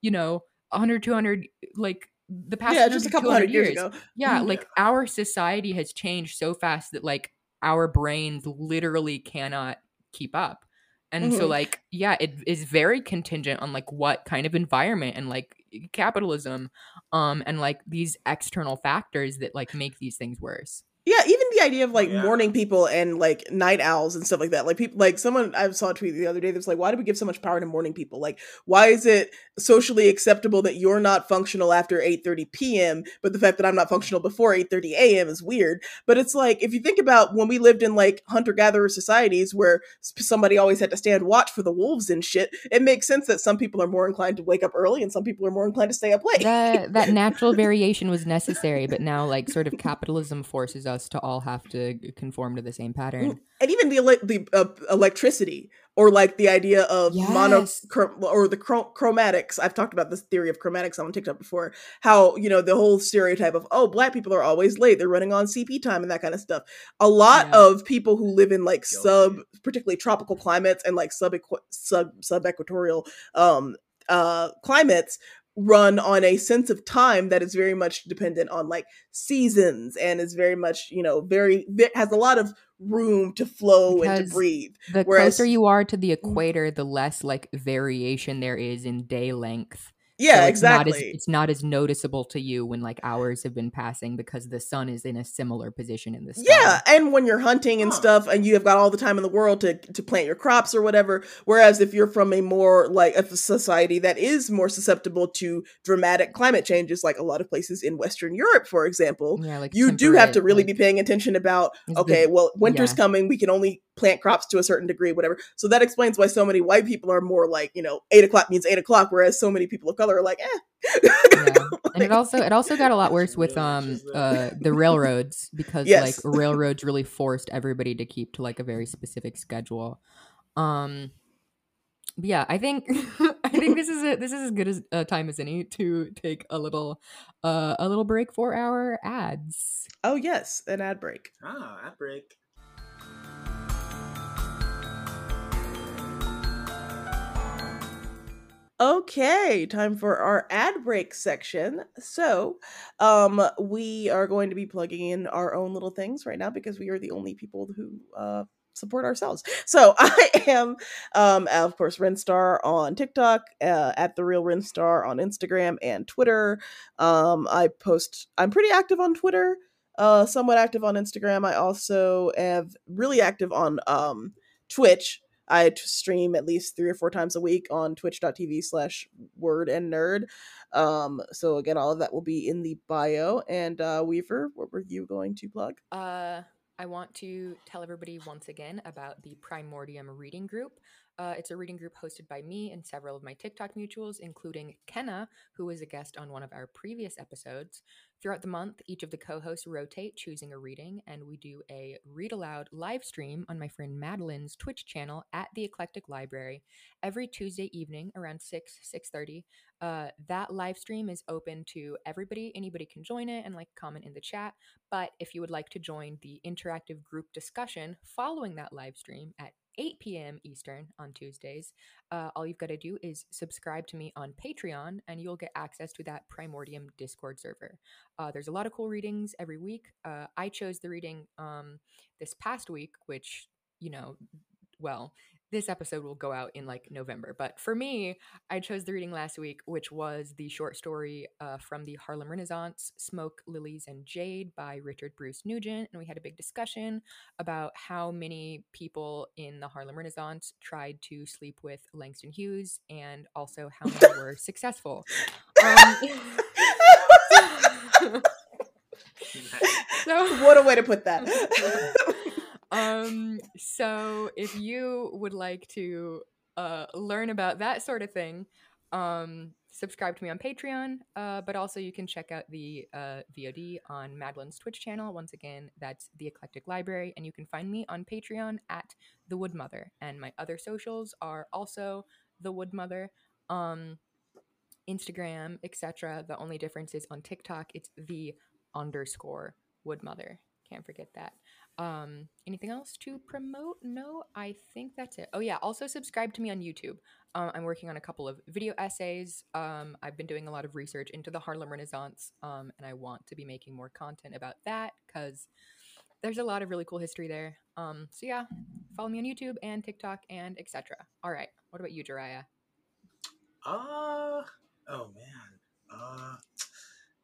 you know 100 200 like the past Yeah, just a couple 200 hundred years ago. yeah, Mhm. like our society has changed so fast that like our brains literally cannot keep up. And so Mhm. like yeah, it is very contingent on like what kind of environment and like capitalism um and like these external factors that like make these things worse. Yeah, even the idea of like Yeah. morning people and like night owls and stuff like that. Like people, like someone I saw a tweet the other day that was like, "Why do we give so much power to morning people? Like, why is it socially acceptable that you're not functional after 8:30 p.m., but the fact that I'm not functional before 8:30 a.m. is weird." But it's like if you think about when we lived in like hunter gatherer societies where somebody always had to stand watch for the wolves and shit, it makes sense that some people are more inclined to wake up early and some people are more inclined to stay up late. That that natural variation was necessary, but now like sort of capitalism forces us to all have to conform to the same pattern. and even the ele- the uh, electricity or like the idea of mono Yes. chrom- or the chro- chromatics i've talked about this theory of chromatics on tiktok before how you know the whole stereotype of oh black people are always late they're running on cp time and that kind of stuff a lot Yeah. of people who live in like Guilty. sub particularly tropical climates and like sub sub sub equatorial um uh climates run on a sense of time that is very much dependent on like seasons and is very much you know very has a lot of room to flow and to breathe The Whereas- closer you are to the mm. equator, the less like variation there is in day length. Yeah So it's Not as, exactly it's not as noticeable to you when like hours have been passing because the sun is in a similar position in the sky. yeah and when you're hunting and Huh. stuff and you have got all the time in the world to to plant your crops or whatever whereas if you're from a more like a society that is more susceptible to dramatic climate changes like a lot of places in western europe for example Yeah, like you do have to really like- be paying attention about okay well winter's yeah. coming we can only plant crops to a certain degree whatever so that explains why so many white people are more like you know eight o'clock means eight o'clock whereas so many people of color are like eh yeah. and it also it also got a lot worse with um uh the railroads because Yes. like railroads really forced everybody to keep to like a very specific schedule um but yeah i think i think this is a, this is as good as a time as any to take a little uh a little break for our ads oh yes an ad break Ah, ad break. Okay, time for our ad break section. So, um, we are going to be plugging in our own little things right now because we are the only people who uh support ourselves. So I am, um, of course, Rynnstar on TikTok, uh, at the real Rynnstar on Instagram and Twitter. Um, I post. I'm pretty active on Twitter. Uh, somewhat active on Instagram. I also have really active on um Twitch. I stream at least three or four times a week on twitch.tv slash word and nerd. Um, so again, all of that will be in the bio. And uh, Weaver, what were you going to plug? Uh, I want to tell everybody once again about the Primordium Reading Group. Uh, it's a reading group hosted by me and several of my TikTok mutuals, including Kenna, who was a guest on one of our previous episodes. Throughout the month, each of the co hosts rotate choosing a reading, and we do a read aloud live stream on my friend Madeline's Twitch channel at the Eclectic Library every Tuesday evening around 6, 6.30. Uh, that live stream is open to everybody. Anybody can join it and like comment in the chat. But if you would like to join the interactive group discussion following that live stream at 8 p.m. Eastern on Tuesdays, uh, all you've got to do is subscribe to me on Patreon and you'll get access to that Primordium Discord server. Uh, there's a lot of cool readings every week. Uh, I chose the reading um, this past week, which, you know, well, this episode will go out in like November. But for me, I chose the reading last week, which was the short story uh, from the Harlem Renaissance, Smoke, Lilies, and Jade by Richard Bruce Nugent. And we had a big discussion about how many people in the Harlem Renaissance tried to sleep with Langston Hughes and also how many were successful. Um, so, what a way to put that. Um so if you would like to uh learn about that sort of thing um subscribe to me on patreon uh but also you can check out the uh vod on madeline's twitch channel. Once again that's the eclectic library and you can find me on patreon at the Woodmother and my other socials are also the Woodmother um instagram etc the only difference is on tiktok it's the underscore Woodmother. Can't forget that um, anything else to promote? No, I think that's it. Oh yeah, also subscribe to me on YouTube. Um, I'm working on a couple of video essays. Um, I've been doing a lot of research into the Harlem Renaissance, um, and I want to be making more content about that because there's a lot of really cool history there. Um, so yeah, follow me on YouTube and TikTok and etc. All right, what about you, Jhariah? Uh, oh man. Uh,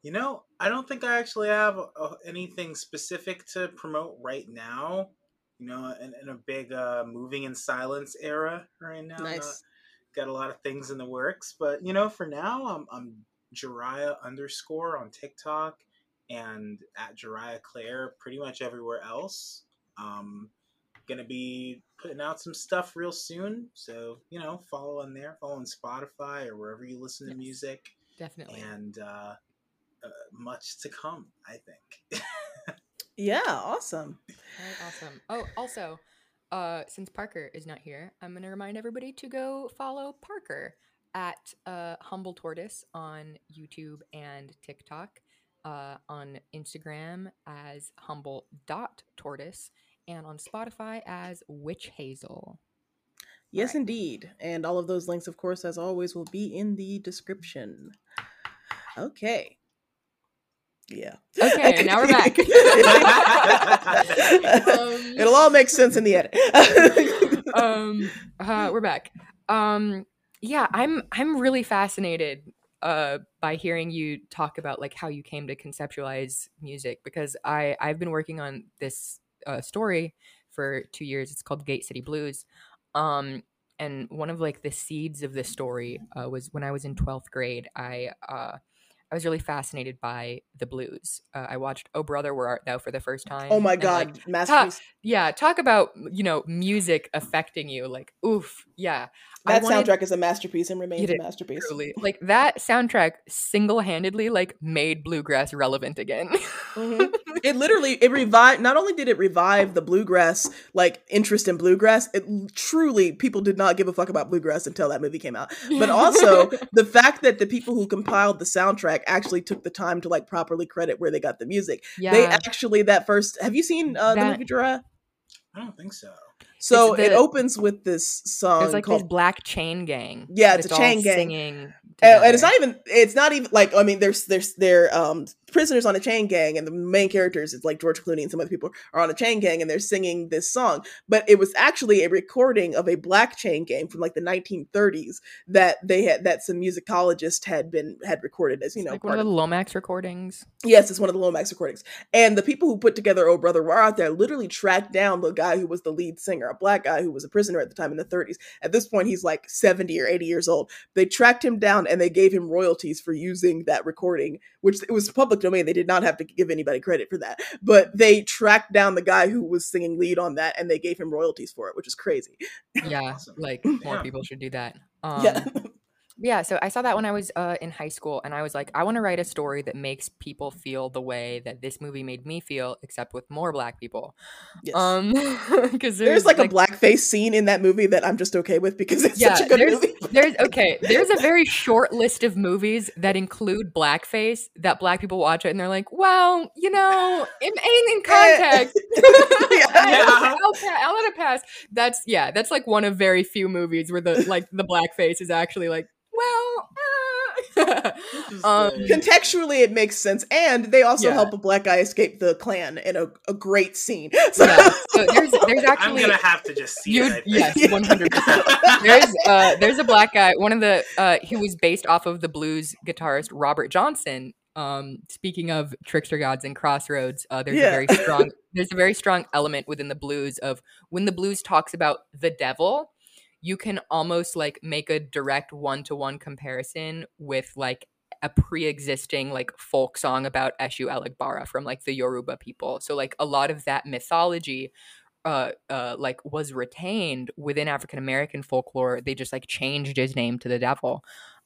you know, I don't think I actually have uh, anything specific to promote right now. You know, in, in a big uh, moving in silence era right now. Nice. Not- got a lot of things in the works, but you know, for now, I'm I'm Jhariah underscore on TikTok and at Jhariah Claire pretty much everywhere else. Um, gonna be putting out some stuff real soon, so you know, follow on there, follow on Spotify or wherever you listen to music, Definitely. and uh, uh, much to come, I think. Yeah, awesome. All right, awesome. Oh, also, uh, since Parker is not here, I'm going to remind everybody to go follow Parker at uh, Humble Tortoise on YouTube and TikTok, uh, on Instagram as humble dot tortoise, and on Spotify as Witch Hazel. Yes, right. indeed. And all of those links, of course, as always, will be in the description. Okay. Yeah. Okay, now we're back. Um, It'll all make sense in the edit. um uh, we're back um yeah i'm i'm really fascinated uh by hearing you talk about like how you came to conceptualize music because i i've been working on this uh, story for two years it's called gate city blues um and one of like the seeds of this story uh, was when i was in 12th grade i uh I was really fascinated by the blues. Uh, I watched "Oh Brother, Where Art Thou" for the first time. oh my and, like, god, masterpiece. yeah talk about you know music affecting you like oof yeah that wanted- soundtrack is a masterpiece and remains a masterpiece. truly like that soundtrack single-handedly like made bluegrass relevant again Mhm. It literally it revived. Not only did it revive the bluegrass like interest in bluegrass, it truly people did not give a fuck about bluegrass until that movie came out. But also the fact that the people who compiled the soundtrack actually took the time to like properly credit where they got the music. yeah They actually that first. Have you seen uh, the movie Jura? I don't think so. So the- it opens with this song there's like called this black chain gang Yeah, it's that's a chain all gang. singing and, and it's not even it's not even like i mean there's there's they're um prisoners on a chain gang and the main characters is like george clooney and some other people are on a chain gang and they're singing this song but it was actually a recording of a black chain gang from like the 1930s that they had that some musicologists had been had recorded as you It's know like one of of the lomax recordings Yes, it's one of the Lomax recordings. And the people who put together Oh Brother Where Art Thou literally tracked down the guy who was the lead singer, a black guy who was a prisoner at the time in the 30s. At this point, he's like 70 or 80 years old. They tracked him down and they gave him royalties for using that recording, which it was public domain. They did not have to give anybody credit for that. But they tracked down the guy who was singing lead on that and they gave him royalties for it, which is crazy. yeah Awesome. like more Yeah. people should do that um, yeah. Yeah, so I saw that when I was uh, in high school, and I was like, I want to write a story that makes people feel the way that this movie made me feel, except with more black people. Yes. Um, because there's, like, a blackface scene in that movie that I'm just okay with because it's Yeah, such a good there's- movie. there's okay, there's a very short list of movies that include blackface that black people watch it and they're like, well, you know, it ain't in context, Yeah. I'll, I'll, I'll let it pass. That's yeah, that's like one of very few movies where the like the blackface is actually like, well, uh. Um, contextually it makes sense and they also Yeah. help a black guy escape the klan in a, a great scene so yeah. So there's there's I'm gonna have to just see you it. Yes, one hundred percent. There's uh there's a black guy. One of the uh he was based off of the blues guitarist Robert Johnson. Um, speaking of trickster gods and crossroads, uh, there's Yeah. a very strong there's a very strong element within the blues of when the blues talks about the devil, you can almost like make a direct one to one comparison with like a pre-existing like folk song about Eshu Elegbara from like the Yoruba people. So like a lot of that mythology uh, uh, like was retained within African American folklore. They just like changed his name to the devil.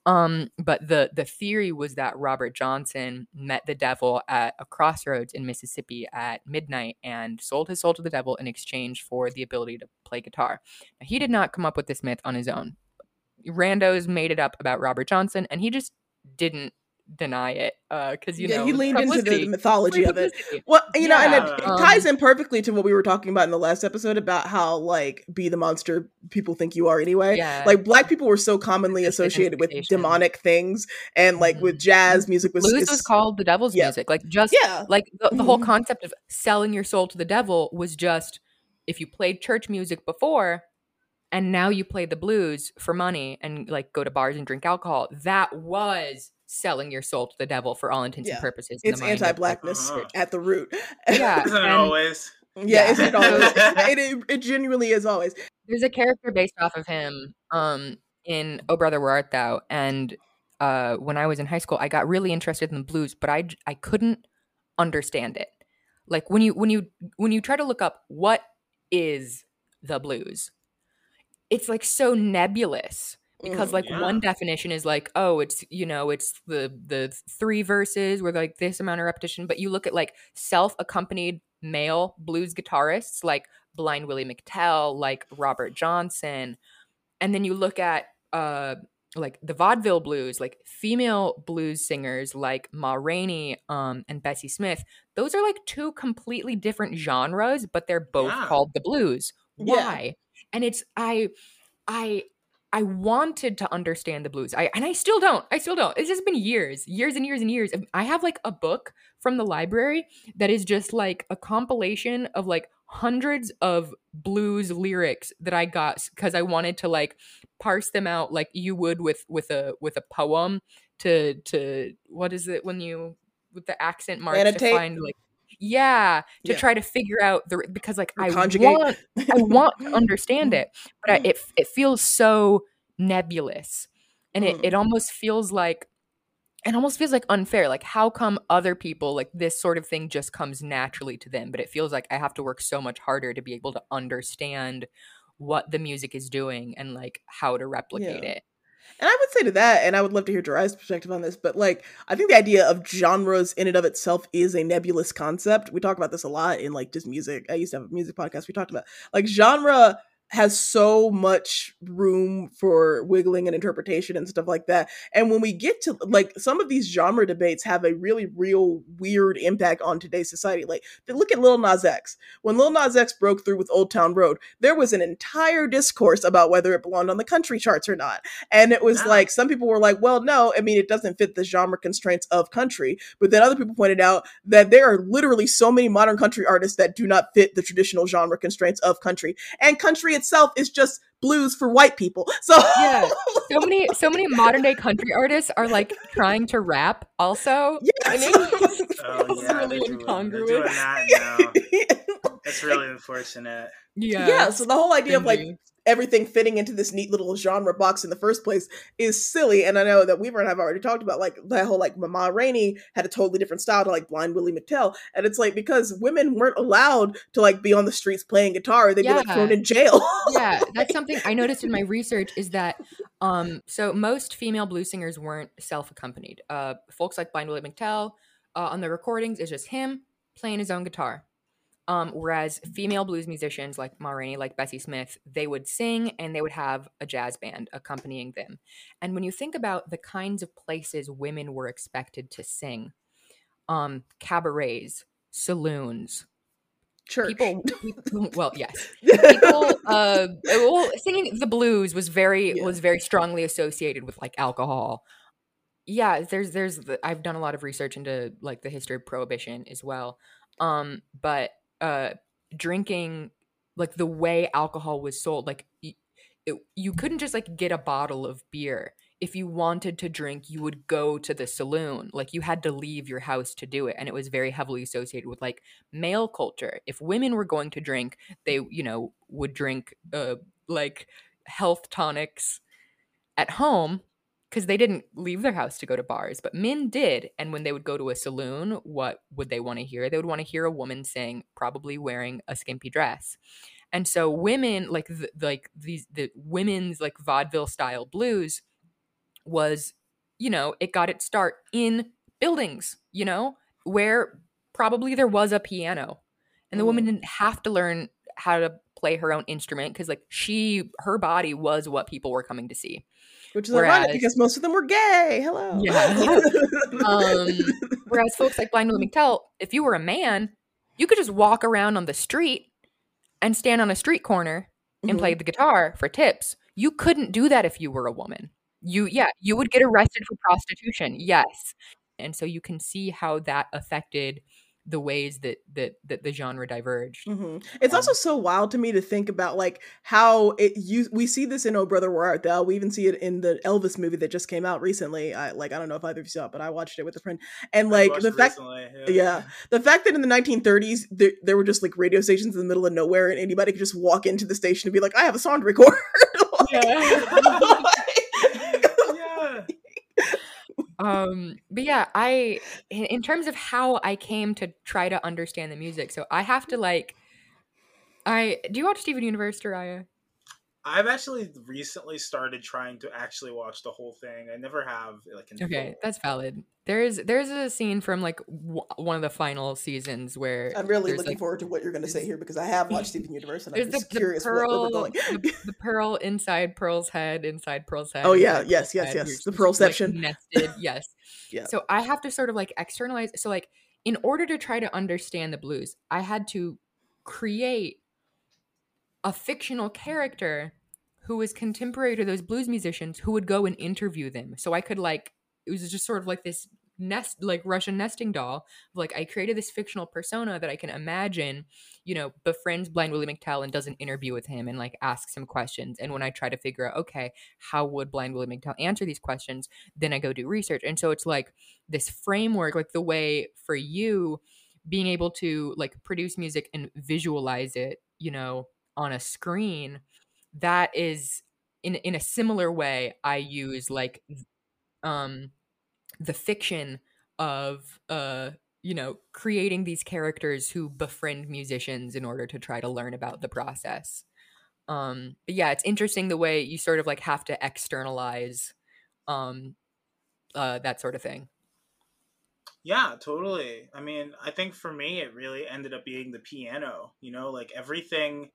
Um, but the the theory was that Robert Johnson met the devil at a crossroads in Mississippi at midnight and sold his soul to the devil in exchange for the ability to play guitar. Now, he did not come up with this myth on his own. Randos made it up about Robert Johnson, and he just didn't deny it because you yeah know he leaned into the mythology of it well you know and it, Yeah. it Um, ties in perfectly to what we were talking about in the last episode about how like be the monster people think you are anyway Yeah. like black people were so commonly It's associated with demonic things and like with Mhm. jazz music was, blues was called the devil's yeah. music. Like just yeah like the, the whole Mhm. concept of selling your soul to the devil was just if you played church music before and now you play the blues for money and like go to bars and drink alcohol, that was selling your soul to the devil for all intents Yeah. and purposes. it's mind of, like, anti-blackness Uh-huh. at the root Yeah. Isn't it always? yeah, Yeah. isn't it always it, it, it genuinely is always there's a character based off of him um in oh brother where art thou and uh when i was in high school i got really interested in the blues but I I couldn't understand it like when you when you when you try to look up what is the blues it's like so nebulous because Mm, like yeah. one definition is like oh it's you know it's the the three verses with like this amount of repetition but you look at like self accompanied male blues guitarists like Blind Willie McTell, like Robert Johnson, and then you look at uh like the vaudeville blues, like female blues singers like Ma Rainey um, and Bessie Smith, those are like two completely different genres, but they're both Yeah. called the blues. Yeah. Why? And it's I I I wanted to understand the blues. I and I still don't. I still don't. It's just been years, years and years and years. I have like a book from the library that is just like a compilation of like hundreds of blues lyrics that I got because I wanted to like parse them out like you would with with a with a poem to to what is it when you with the accent marks Annotate? to find like yeah to Yeah. try to figure out the because like Or I conjugate. want I want to understand it but I, it it feels so nebulous and it, Mm. it almost feels like it almost feels like unfair like how come other people like this sort of thing just comes naturally to them but it feels like i have to work so much harder to be able to understand what the music is doing and like how to replicate Yeah. it And I would say to that, and I would love to hear Jhariah's perspective on this, but like, I think the idea of genres in and of itself is a nebulous concept. We talk about this a lot in like just music. I used to have a music podcast. We talked about like genre has so much room for wiggling and interpretation and stuff like that. And when we get to like some of these genre debates have a really real weird impact on today's society. Like look at Lil Nas X. When Lil Nas X broke through with Old Town Road, there was an entire discourse about whether it belonged on the country charts or not. And it was Yeah. like some people were like, well, no, I mean it doesn't fit the genre constraints of country. But then other people pointed out that there are literally so many modern country artists that do not fit the traditional genre constraints of country. And country itself is just blues for white people. So Yeah. so many so many modern day country artists are like trying to rap also and it Yes. Oh feels yeah, really they're doing, they're incongruous doing that now. That's really unfortunate. yeah yeah, so the whole idea of like cringy. everything fitting into this neat little genre box in the first place is silly. And I know that Weaver and I have already talked about like that whole like Mama Rainey had a totally different style to like Blind Willie McTell. And it's like because women weren't allowed to like be on the streets playing guitar, they'd be like thrown in jail. yeah that's something i noticed in my research is that um so most female blues singers weren't self-accompanied uh folks like blind willie mctell uh, on the recordings is just him playing his own guitar um whereas female blues musicians like ma Rainey, like bessie smith they would sing and they would have a jazz band accompanying them. And when you think about the kinds of places women were expected to sing um cabarets saloons Church. people, people well yes. People uh well singing the blues was very Yeah. was very strongly associated with like alcohol. Yeah there's there's the, i've done a lot of research into like the history of prohibition as well. Um but uh drinking like the way alcohol was sold like it, you couldn't just like get a bottle of beer. If you wanted to drink you would go to the saloon. Like you had to leave your house to do it and it was very heavily associated with like male culture. If women were going to drink they you know would drink uh like health tonics at home because they didn't leave their house to go to bars but men did and when they would go to a saloon what would they want to hear? They would want to hear a woman sing probably wearing a skimpy dress. And so women like the, like these the women's like vaudeville style blues was you know it got its start in buildings you know where probably there was a piano. And the woman mm. didn't have to learn how to play her own instrument because like she her body was what people were coming to see Which is ironic Whereas- because most of them were gay. Hello. Yeah. um whereas folks like blind willie mctell if you were a man you could just walk around on the street and stand on a street corner and Mhm. play the guitar for tips you couldn't do that if you were a woman you yeah you would get arrested for prostitution yes and so you can see how that affected the ways that that that the genre diverged Mhm. It's also so wild to me to think about like how it you we see this in Oh Brother Where Art Thou. We even see it in the Elvis movie that just came out recently. I like I don't know if either of you saw it, but I watched it with a friend. And like the fact recently, yeah. the fact that in the 1930s there, there were just like radio stations in the middle of nowhere and anybody could just walk into the station and be like, I have a song to record. yeah. um but yeah i in, in terms of how i came to try to understand the music so i have to like i do you watch steven universe Jhariah? I've actually recently started trying to actually watch the whole thing. I never have. Like, Okay, that's valid. There's there's a scene from like w- one of the final seasons where I'm really looking like, forward to what you're going to say here because I have watched Steven Universe and I'm the, just the curious where, where pearl, we're going. the, the pearl inside Pearl's head, inside Pearl's head. Oh, yeah, yes, yes, head, yes, the just, like, pearlception. nested, yes. Yeah. So I have to sort of like externalize. So like, in order to try to understand the blues, I had to create a fictional character who was contemporary to those blues musicians who would go and interview them. So I could like, it was just sort of like this nest like Russian nesting doll. Like I created this fictional persona that I can imagine, you know, befriends Blind Willie McTell and does an interview with him and like asks him questions. And when I try to figure out, okay, how would Blind Willie McTell answer these questions, then I go do research. And so it's like this framework, like the way for you being able to like produce music and visualize it, you know, on a screen, that is in in a similar way I use like um the fiction of uh you know creating these characters who befriend musicians in order to try to learn about the process um but yeah it's interesting the way you sort of like have to externalize um uh that sort of thing Yeah, totally. I mean, I think for me, it really ended up being the piano. You know, like everything,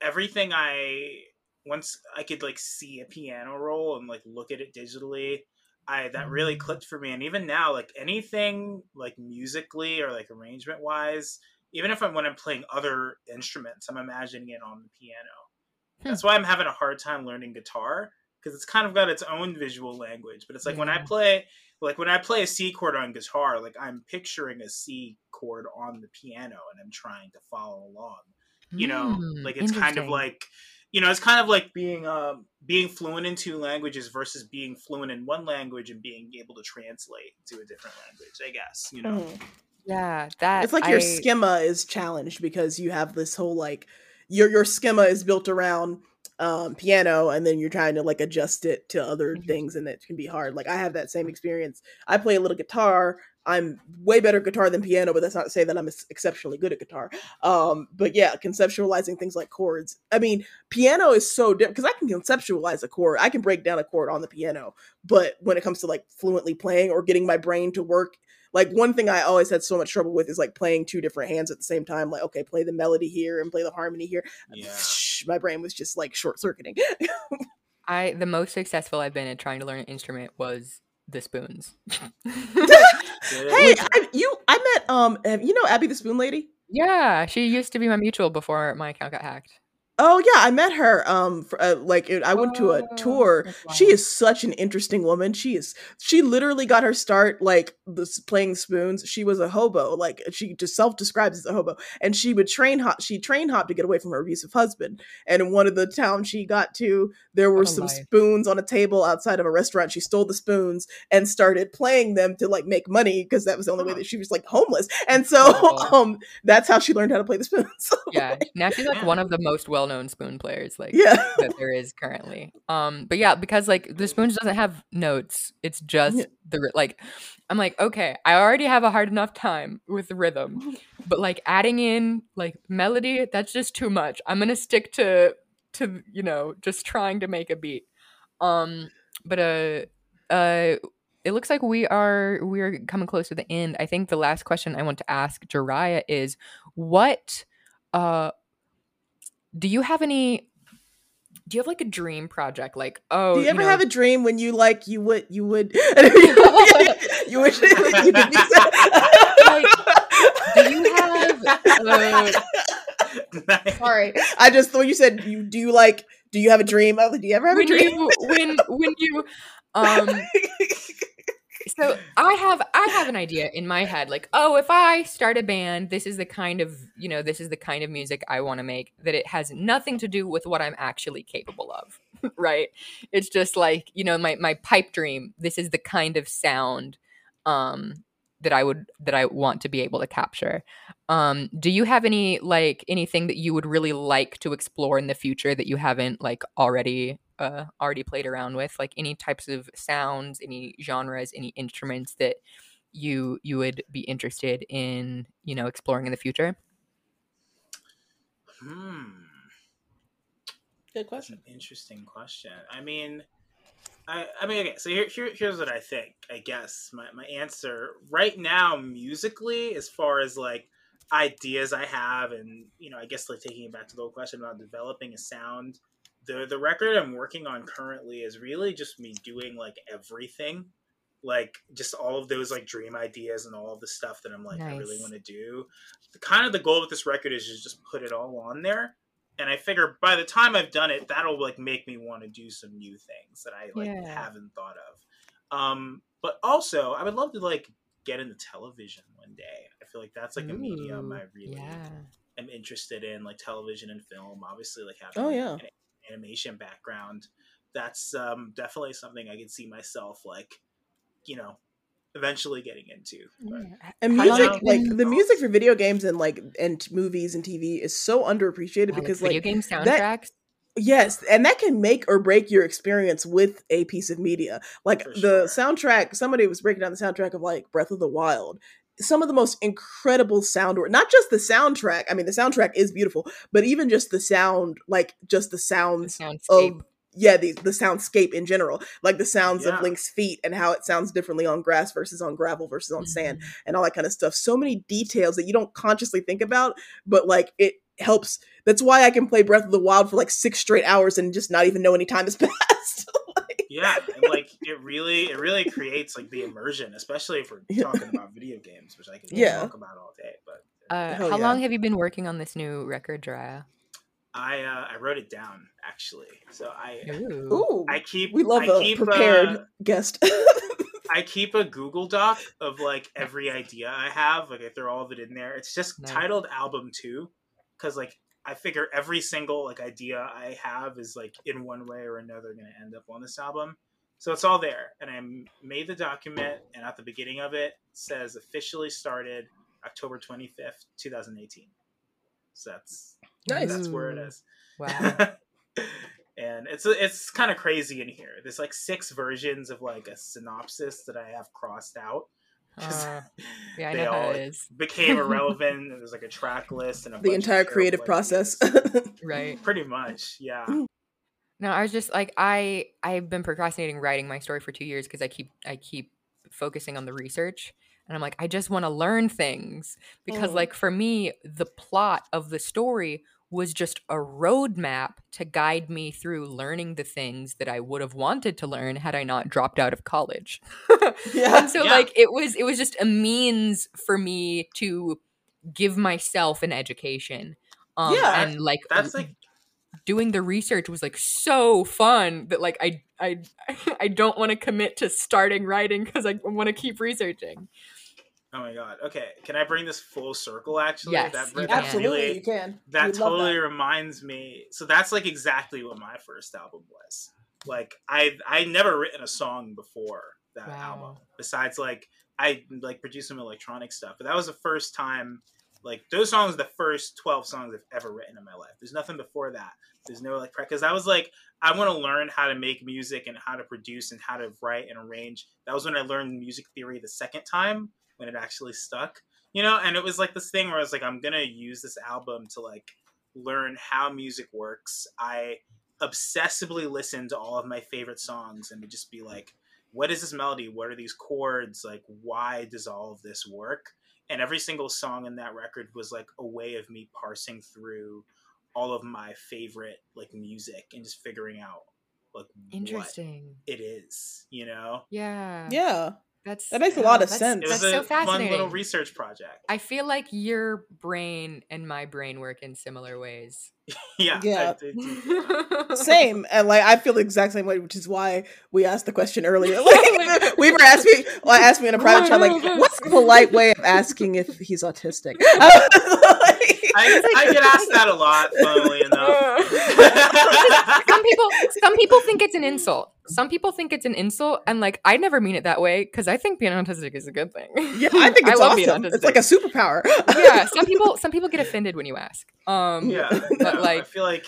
everything I once I could like see a piano roll and like look at it digitally. I that really clicked for me, and even now, like anything like musically or like arrangement wise, even if I'm when I'm playing other instruments, I'm imagining it on the piano. Hmm. That's why I'm having a hard time learning guitar because it's kind of got its own visual language. But it's like when I play like when I play a C chord on guitar, like I'm picturing a C chord on the piano and I'm trying to follow along. You know, Mm, like it's kind of like you know, it's kind of like being um being fluent in two languages versus being fluent in one language and being able to translate to a different language, I guess, you know. Mhm. yeah that It's like your I- schema is challenged because you have this whole like your your schema is built around um piano and then you're trying to like adjust it to other Mhm. things and it can be hard. Like I have that same experience. I play a little guitar. I'm way better at guitar than piano, but that's not to say that I'm exceptionally good at guitar. Um, but yeah, conceptualizing things like chords. I mean, piano is so different because I can conceptualize a chord. I can break down a chord on the piano, but when it comes to like fluently playing or getting my brain to work like one thing I always had so much trouble with is like playing two different hands at the same time. Like, okay, play the melody here and play the harmony here. Yeah. My brain was just like short circuiting. I the most successful I've been at trying to learn an instrument was the spoons. hey, I, you, I met um, you know Abby the Spoon Lady. yeah, she used to be my mutual before my account got hacked. Oh yeah, I met her. Um, for, uh, like it, I went to a Oh, tour. She is such an interesting woman. She is. She literally got her start like this playing spoons. She was a hobo. Like she just self describes as a hobo, and she would train hop. She train hop to get away from her abusive husband. And in one of the towns she got to, there were a some life. spoons on a table outside of a restaurant. She stole the spoons and started playing them to like make money because that was the only way that she was like homeless. And so, Wow. um, that's how she learned how to play the spoons. Yeah, now she's like one of the most well-known spoon players. Like yeah. that there is currently. Um, but yeah, because like the spoons doesn't have notes. It's just Yeah. the like. I'm like, okay, I already have a hard enough time with the rhythm, but like adding in like melody, that's just too much. I'm gonna stick to to you know just trying to make a beat. Um, but uh, uh. It looks like we are we are coming close to the end. I think the last question I want to ask Jhariah is what uh do you have any do you have like a dream project like oh Do you ever know, have a dream when you like you would you would you wish you did Like, do you have uh, Sorry, I just thought you said you do you like do you have a dream? I was like, do you ever have a dream? you when when you um so i have i have an idea in my head like oh if i start a band this is the kind of you know this is the kind of music i want to make that it has nothing to do with what i'm actually capable of right? It's just like you know my my pipe dream this is the kind of sound um that i would that i want to be able to capture. Um do you have any like anything that you would really like to explore in the future that you haven't like already uh already played around with like any types of sounds any genres any instruments that you you would be interested in you know exploring in the future Hmm. Good question. Interesting question. I mean, I, I mean, okay. So here, here, here's what I think. I guess my, my answer right now, musically, as far as like ideas I have, and you know, I guess like taking it back to the old question about developing a sound. The the record I'm working on currently is really just me doing like everything, like just all of those like dream ideas and all of the stuff that I'm like I really want to do. The, kind of the goal with this record is just just put it all on there and I figure by the time I've done it, that'll like make me want to do some new things that I like Yeah. haven't thought of. Um, but also, I would love to like get into television one day. I feel like that's like a medium I really Yeah. am interested in, like television and film. Obviously, like having Oh, yeah. an animation background, that's um, definitely something I could see myself like, you know, eventually getting into. But And music, have like the music for video games and like and t- movies and TV, is so underappreciated Yeah, like because video like game soundtracks. Yes, and that can make or break your experience with a piece of media. Like For the soundtrack, somebody was breaking down the soundtrack of like Breath of the Wild. Some of the most incredible sound work, not just the soundtrack. I mean, the soundtrack is beautiful, but even just the sound, like just the the sounds soundscape. of yeah, the the soundscape in general, like the sounds Yeah. of Link's feet and how it sounds differently on grass versus on gravel versus on sand Mhm. and all that kind of stuff. So many details that you don't consciously think about, but like it helps. That's why I can play Breath of the Wild for like six straight hours and just not even know any time has passed. Like, yeah and like it really it really creates like the immersion especially if we're talking about video games which i can Yeah. talk about all day but Uh, how yeah. long have you been working on this new record, Jhariah? i uh i wrote it down actually so i Ooh. Ooh, i keep we love I a keep, prepared uh, guest. i keep a google doc of like every idea i have like i throw all of it in there it's just Nice. titled album two because like i figure every single like idea i have is like in one way or another going to end up on this album so it's all there and I made the document and at the beginning of it says officially started october 25th 2018 so that's Nice. that's where it is. Wow. and it's it's kind of crazy in here there's like six versions of like a synopsis that i have crossed out Uh, yeah, I they know how all it like, became irrelevant and there's like a track list and a the bunch entire terrible creative process. Right. pretty much yeah No, I was just like I I've been procrastinating writing my story for 2 years because I keep I keep focusing on the research and I'm like I just want to learn things because Mm. like for me the plot of the story was just a roadmap to guide me through learning the things that I would have wanted to learn had I not dropped out of college. yeah. and so Yeah. like it was it was just a means for me to give myself an education. Um Yeah, and like that's like doing the research was like so fun that like I I I don't want to commit to starting writing because I want to keep researching. Oh my god. Okay. Can i bring this full circle actually? Yes, that, you that can. Absolutely, really- you can. that We'd love totally reminds me so that's like exactly what my first album was. Like i i never written a song before that Wow. album besides like i like produced some electronic stuff but that was the first time like those songs are the first 12 songs i've ever written in my life. There's nothing before that. There's no like because i was like i want to learn how to make music and how to produce and how to write and arrange. That was when i learned music theory the second time when it actually stuck you know and it was like this thing where i was like i'm gonna use this album to like learn how music works i obsessively listen to all of my favorite songs and to just be like what is this melody what are these chords like why does all of this work and every single song in that record was like a way of me parsing through all of my favorite like music and just figuring out like what Interesting. it is you know Yeah. Yeah. That's That makes a lot oh, of that's- sense. it That's was a so fun fascinating. little research project I feel like your brain and my brain work in similar ways. yeah Yeah. I- I do. Same, and like I feel the exact same way, which is why we asked the question earlier. Like Weaver asked me, well, I asked me in a private chat, like, "What's a polite way of asking if he's autistic?" I, I get asked that a lot funnily enough some people some people think it's an insult. Some people think it's an insult and like I never mean it that way because I think being autistic is a good thing. yeah, I think it's love being awesome. It's like a superpower. yeah, some people some people get offended when you ask. Um yeah But, no, i feel like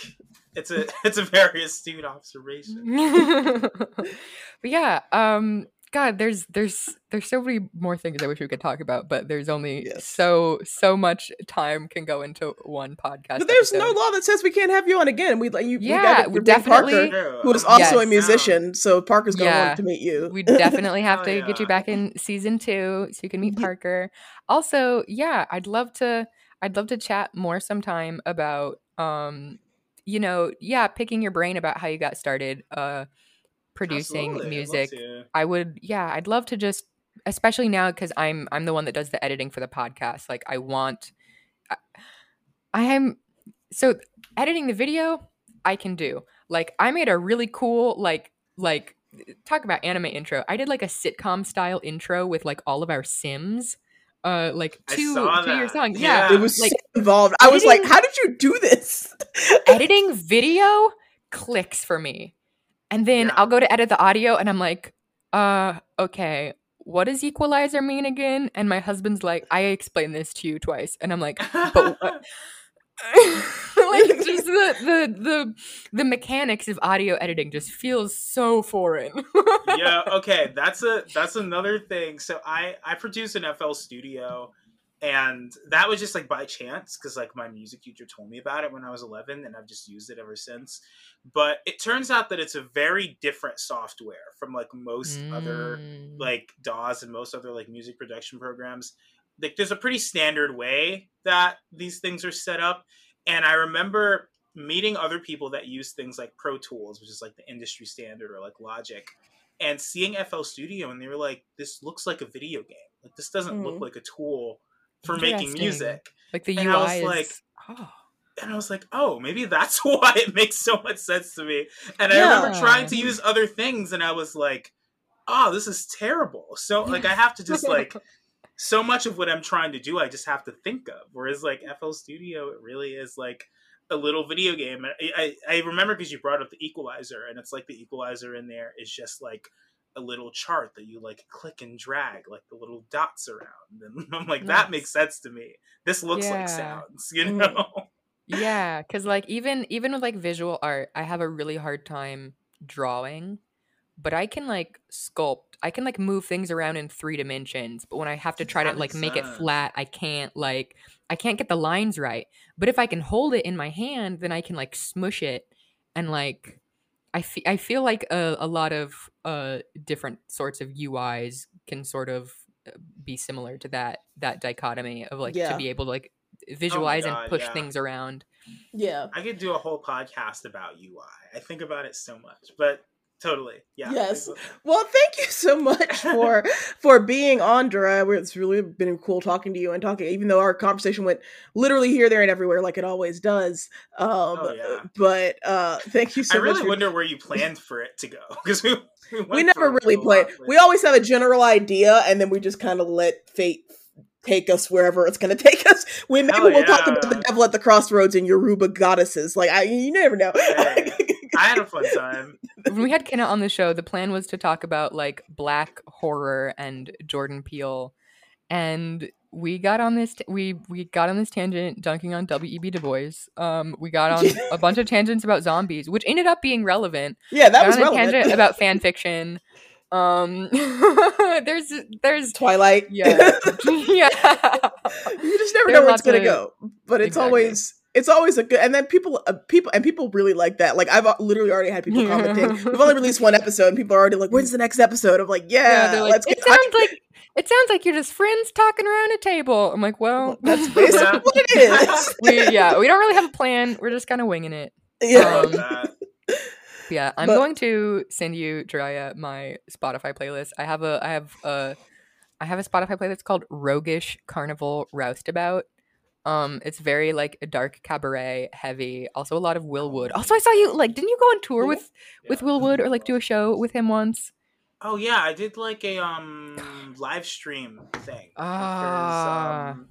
it's a it's a very astute observation but yeah, um God, there's there's there's so many more things I wish we could talk about, but there's only Yes. so so much time can go into one podcast. But there's no law that says we can't have you on again. We like you. we Yeah, gotta we bring definitely- Parker, who is also a musician. So Parker's gonna Yeah. want to meet you. We definitely have Oh, to get you back in season two so you can meet Parker. Also, yeah, I'd love to I'd love to chat more sometime about um you know, yeah, picking your brain about how you got started uh producing Absolutely, music. I would yeah, I'd love to just especially now cuz I'm I'm the one that does the editing for the podcast. Like I want I, I am so editing the video I can do. Like I made a really cool like like talk about anime intro. I did like a sitcom style intro with like all of our sims. Uh like two saw two year that. song. Yeah. Yeah. it was like- so involved. I was like, "How did you do this?" editing video clicks for me. And then Yeah. I'll go to edit the audio and I'm like, uh, okay, what does equalizer mean again? And my husband's like, I explained this to you twice. And I'm like, but what? like just the, the the the mechanics of audio editing just feels so foreign. yeah okay that's a that's another thing so i i produce an fl studio and that was just like by chance because like my music teacher told me about it when i was 11 and i've just used it ever since but it turns out that it's a very different software from like most other Mm. like DAWs and most other like music production programs. Like there's a pretty standard way that these things are set up. And I remember meeting other people that use things like Pro Tools, which is like the industry standard, or like Logic, and seeing FL Studio, and they were like, "This looks like a video game. Like this doesn't look Mhm. like a tool for making music." like the and UI I was is like, oh. and I was like, oh, maybe that's why it makes so much sense to me. And I remember trying to use other things, and I was like, oh, this is terrible. So like, I have to just like so much of what I'm trying to do, I just have to think of. Whereas like FL Studio, it really is like a little video game. And I, I, I remember because you brought up the equalizer, and it's like the equalizer in there is just like a little chart that you like click and drag like the little dots around and i'm like that makes sense to me. This looks Yeah. like sounds you know? Yeah because like even even with like visual art i have a really hard time drawing but i can like sculpt i can like move things around in three dimensions but when i have to try to like makes make it flat i can't like i can't get the lines right but if i can hold it in my hand then i can like smush it and like i, fe- I feel like a, a lot of uh different sorts of uis can sort of uh, be similar to that that dichotomy of like Yeah. to be able to like visualize Oh God, and push yeah. things around Yeah. I could do a whole podcast about UI. I think about it so much, but totally, yeah. Yes. Well, thank you so much for for being on Dura. It's really been cool talking to you and talking, even though our conversation went literally here, there, and everywhere, like it always does. Um, Oh, yeah. But uh, thank you so much. I really for- wonder where you planned for it to go because we we, we never really play. We always have a general idea, and then we just kind of let fate take us wherever it's going to take us. We maybe Hell we'll talk about the devil at the crossroads and Yoruba goddesses. Like I, you never know. Hey, I had a fun time. When we had Kenna on the show, the plan was to talk about like black horror and Jordan Peele, and we got on this t- we we got on this tangent dunking on W.E.B. Du Bois. Um, we got on a bunch of tangents about zombies, which ended up being relevant. yeah, that got was on a relevant. tangent about fan fiction. Um, there's there's Twilight. yeah yeah you just never know where it's gonna of- go but it's Exactly. always it's always a good and then people uh, people and people really like that like i've literally already had people Yeah. commenting we've only released one episode and people are already like when's the next episode i'm like yeah, they're like, let's it sounds like it sounds like you're just friends talking around a table. I'm like, well, that's basically Yeah. what it is we, yeah, we don't really have a plan. We're just kind of winging it. yeah um, yeah i'm But- going to send you, Jhariah, my Spotify playlist. I have a, I have a, I have a Spotify playlist called Roguish Carnival Roustabout. Um, it's very like a dark cabaret heavy. Also a lot of Will Wood. Also, I saw you like, didn't you go on tour Yeah. with with Will Wood or like do a show with him once? Oh yeah, I did like a um live stream thing. Ah. um,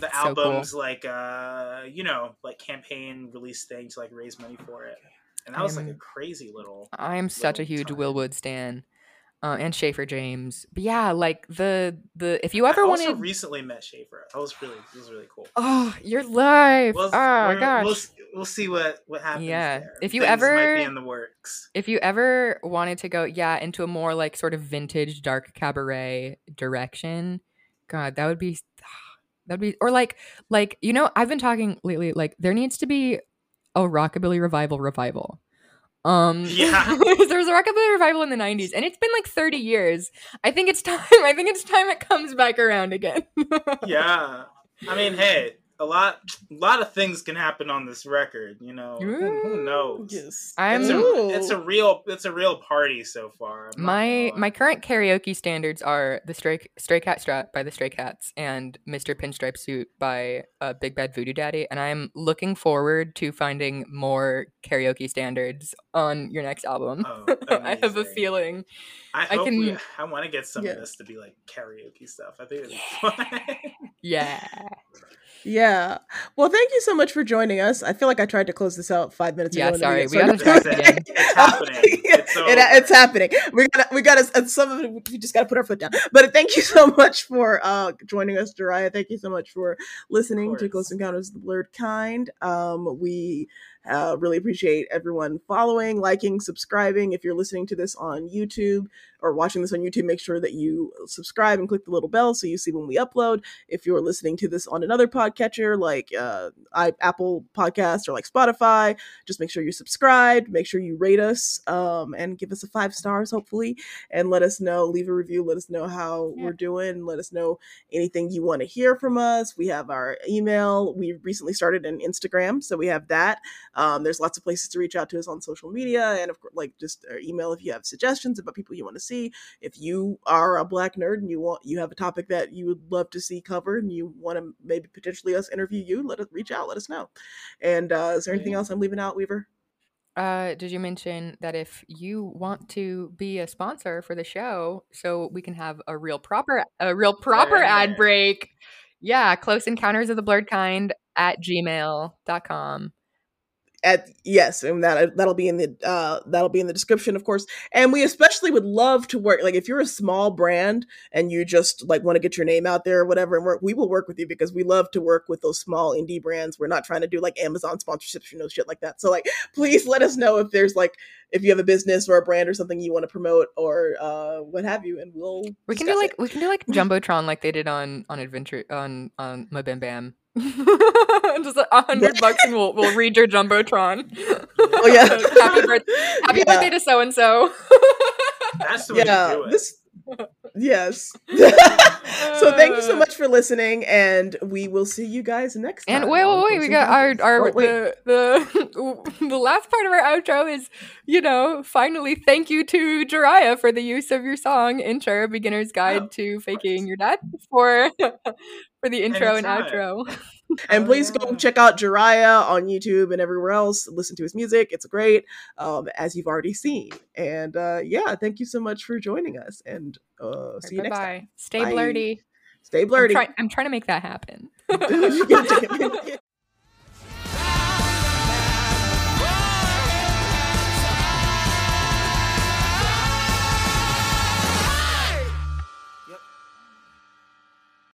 the so cool. album's like uh you know like campaign release thing to like raise money for it, and that was like a I'm- crazy little. I'm such a huge time. Will Wood stan. Uh, and Schaefer James. But yeah, like the the if you ever wanted. I also wanted, recently met Schaefer. That was really it was really cool. oh, your life. We'll, oh gosh. we'll, we'll see what what happens. Yeah. there. If you Things might ever- be in the works. if you ever wanted to go, yeah, into a more like sort of vintage dark cabaret direction, God, that would be that'd be or like like you know, I've been talking lately like there needs to be a rockabilly revival revival. Um Yeah. there was a rockabilly revival in the 90s and it's been like 30 years. I think it's time. I think it's time it comes back around again. yeah. I mean, hey, a lot a lot of things can happen on this record, you know. Who, who knows? Yes. I'm- It's a, it's a real it's a real party so far. I'm my my current karaoke standards are the stray stray cat strut by the stray cats and mr pinstripe suit by uh, big bad voodoo daddy and i'm looking forward to finding more karaoke standards on your next album Oh, i have a feeling I I hope we, can- I want to get some Yeah. of this to be like karaoke stuff. I think it'd be fun. yeah Yeah. Well, thank you so much for joining us. I feel like I tried to close this out five minutes Yeah, ago. and then sorry, we gotta started start talking. again. It's happening. It's It- it's happening. We got we got to some of it. We just got to put our foot down. But thank you so much for uh joining us, Jhariah. Thank you so much for listening to. Close Encounters of the Blerd Kind. Um, we uh, really appreciate everyone following, liking, subscribing. If you're listening to this on YouTube or watching this on YouTube, make sure that you subscribe and click the little bell so you see when we upload. If you're listening to this on another podcatcher like uh, I, Apple Podcast or like Spotify, just make sure you subscribe. Make sure you rate us um, and give us a five stars, hopefully, and let us know. Leave a review. Let us know how Yeah. we're doing. Let us know anything you want to hear from us. We have our email. We recently started an Instagram, so we have that. Um, there's lots of places to reach out to us on social media, and of course, like just our email if you have suggestions about people you want to see. If you are a black nerd and you want you have a topic that you would love to see covered, and you want to maybe potentially us interview you, let us reach out. Let us know. And uh, is there anything else I'm leaving out, Weaver? uh did you mention that if you want to be a sponsor for the show so we can have a real proper a real proper ad break yeah close encounters of the blerd kind at gmail.com at yes and that that'll be in the uh that'll be in the description of course. And we especially would love to work like if you're a small brand and you just like want to get your name out there or whatever and work, we will work with you because we love to work with those small indie brands. We're not trying to do like amazon sponsorships you know shit like that. So like please let us know if there's like if you have a business or a brand or something you want to promote or uh what have you and we'll we can do like it. we can do like jumbotron like they did on on adventure on on my bam bam just a hundred bucks and we'll we'll read your jumbotron Oh, yeah. happy, birth- happy Yeah. birthday to so and so That's the way to do it. this yes so thank you so much for listening and we will see you guys next time And wait, wait, wait! We got our our Oh, the the the last part of our outro is, you know, finally thank you to Jhariah for the use of your song intro, beginner's guide Oh, to faking your death for for the intro and Anytime. outro. and Oh, please go check out Jhariah on YouTube and everywhere else. Listen to his music; it's great, um, as you've already seen. And uh, yeah, thank you so much for joining us, and uh, see you bye next time. bye. Stay Bye. blurty. Stay I'm, try- I'm trying to make that happen. Yeah.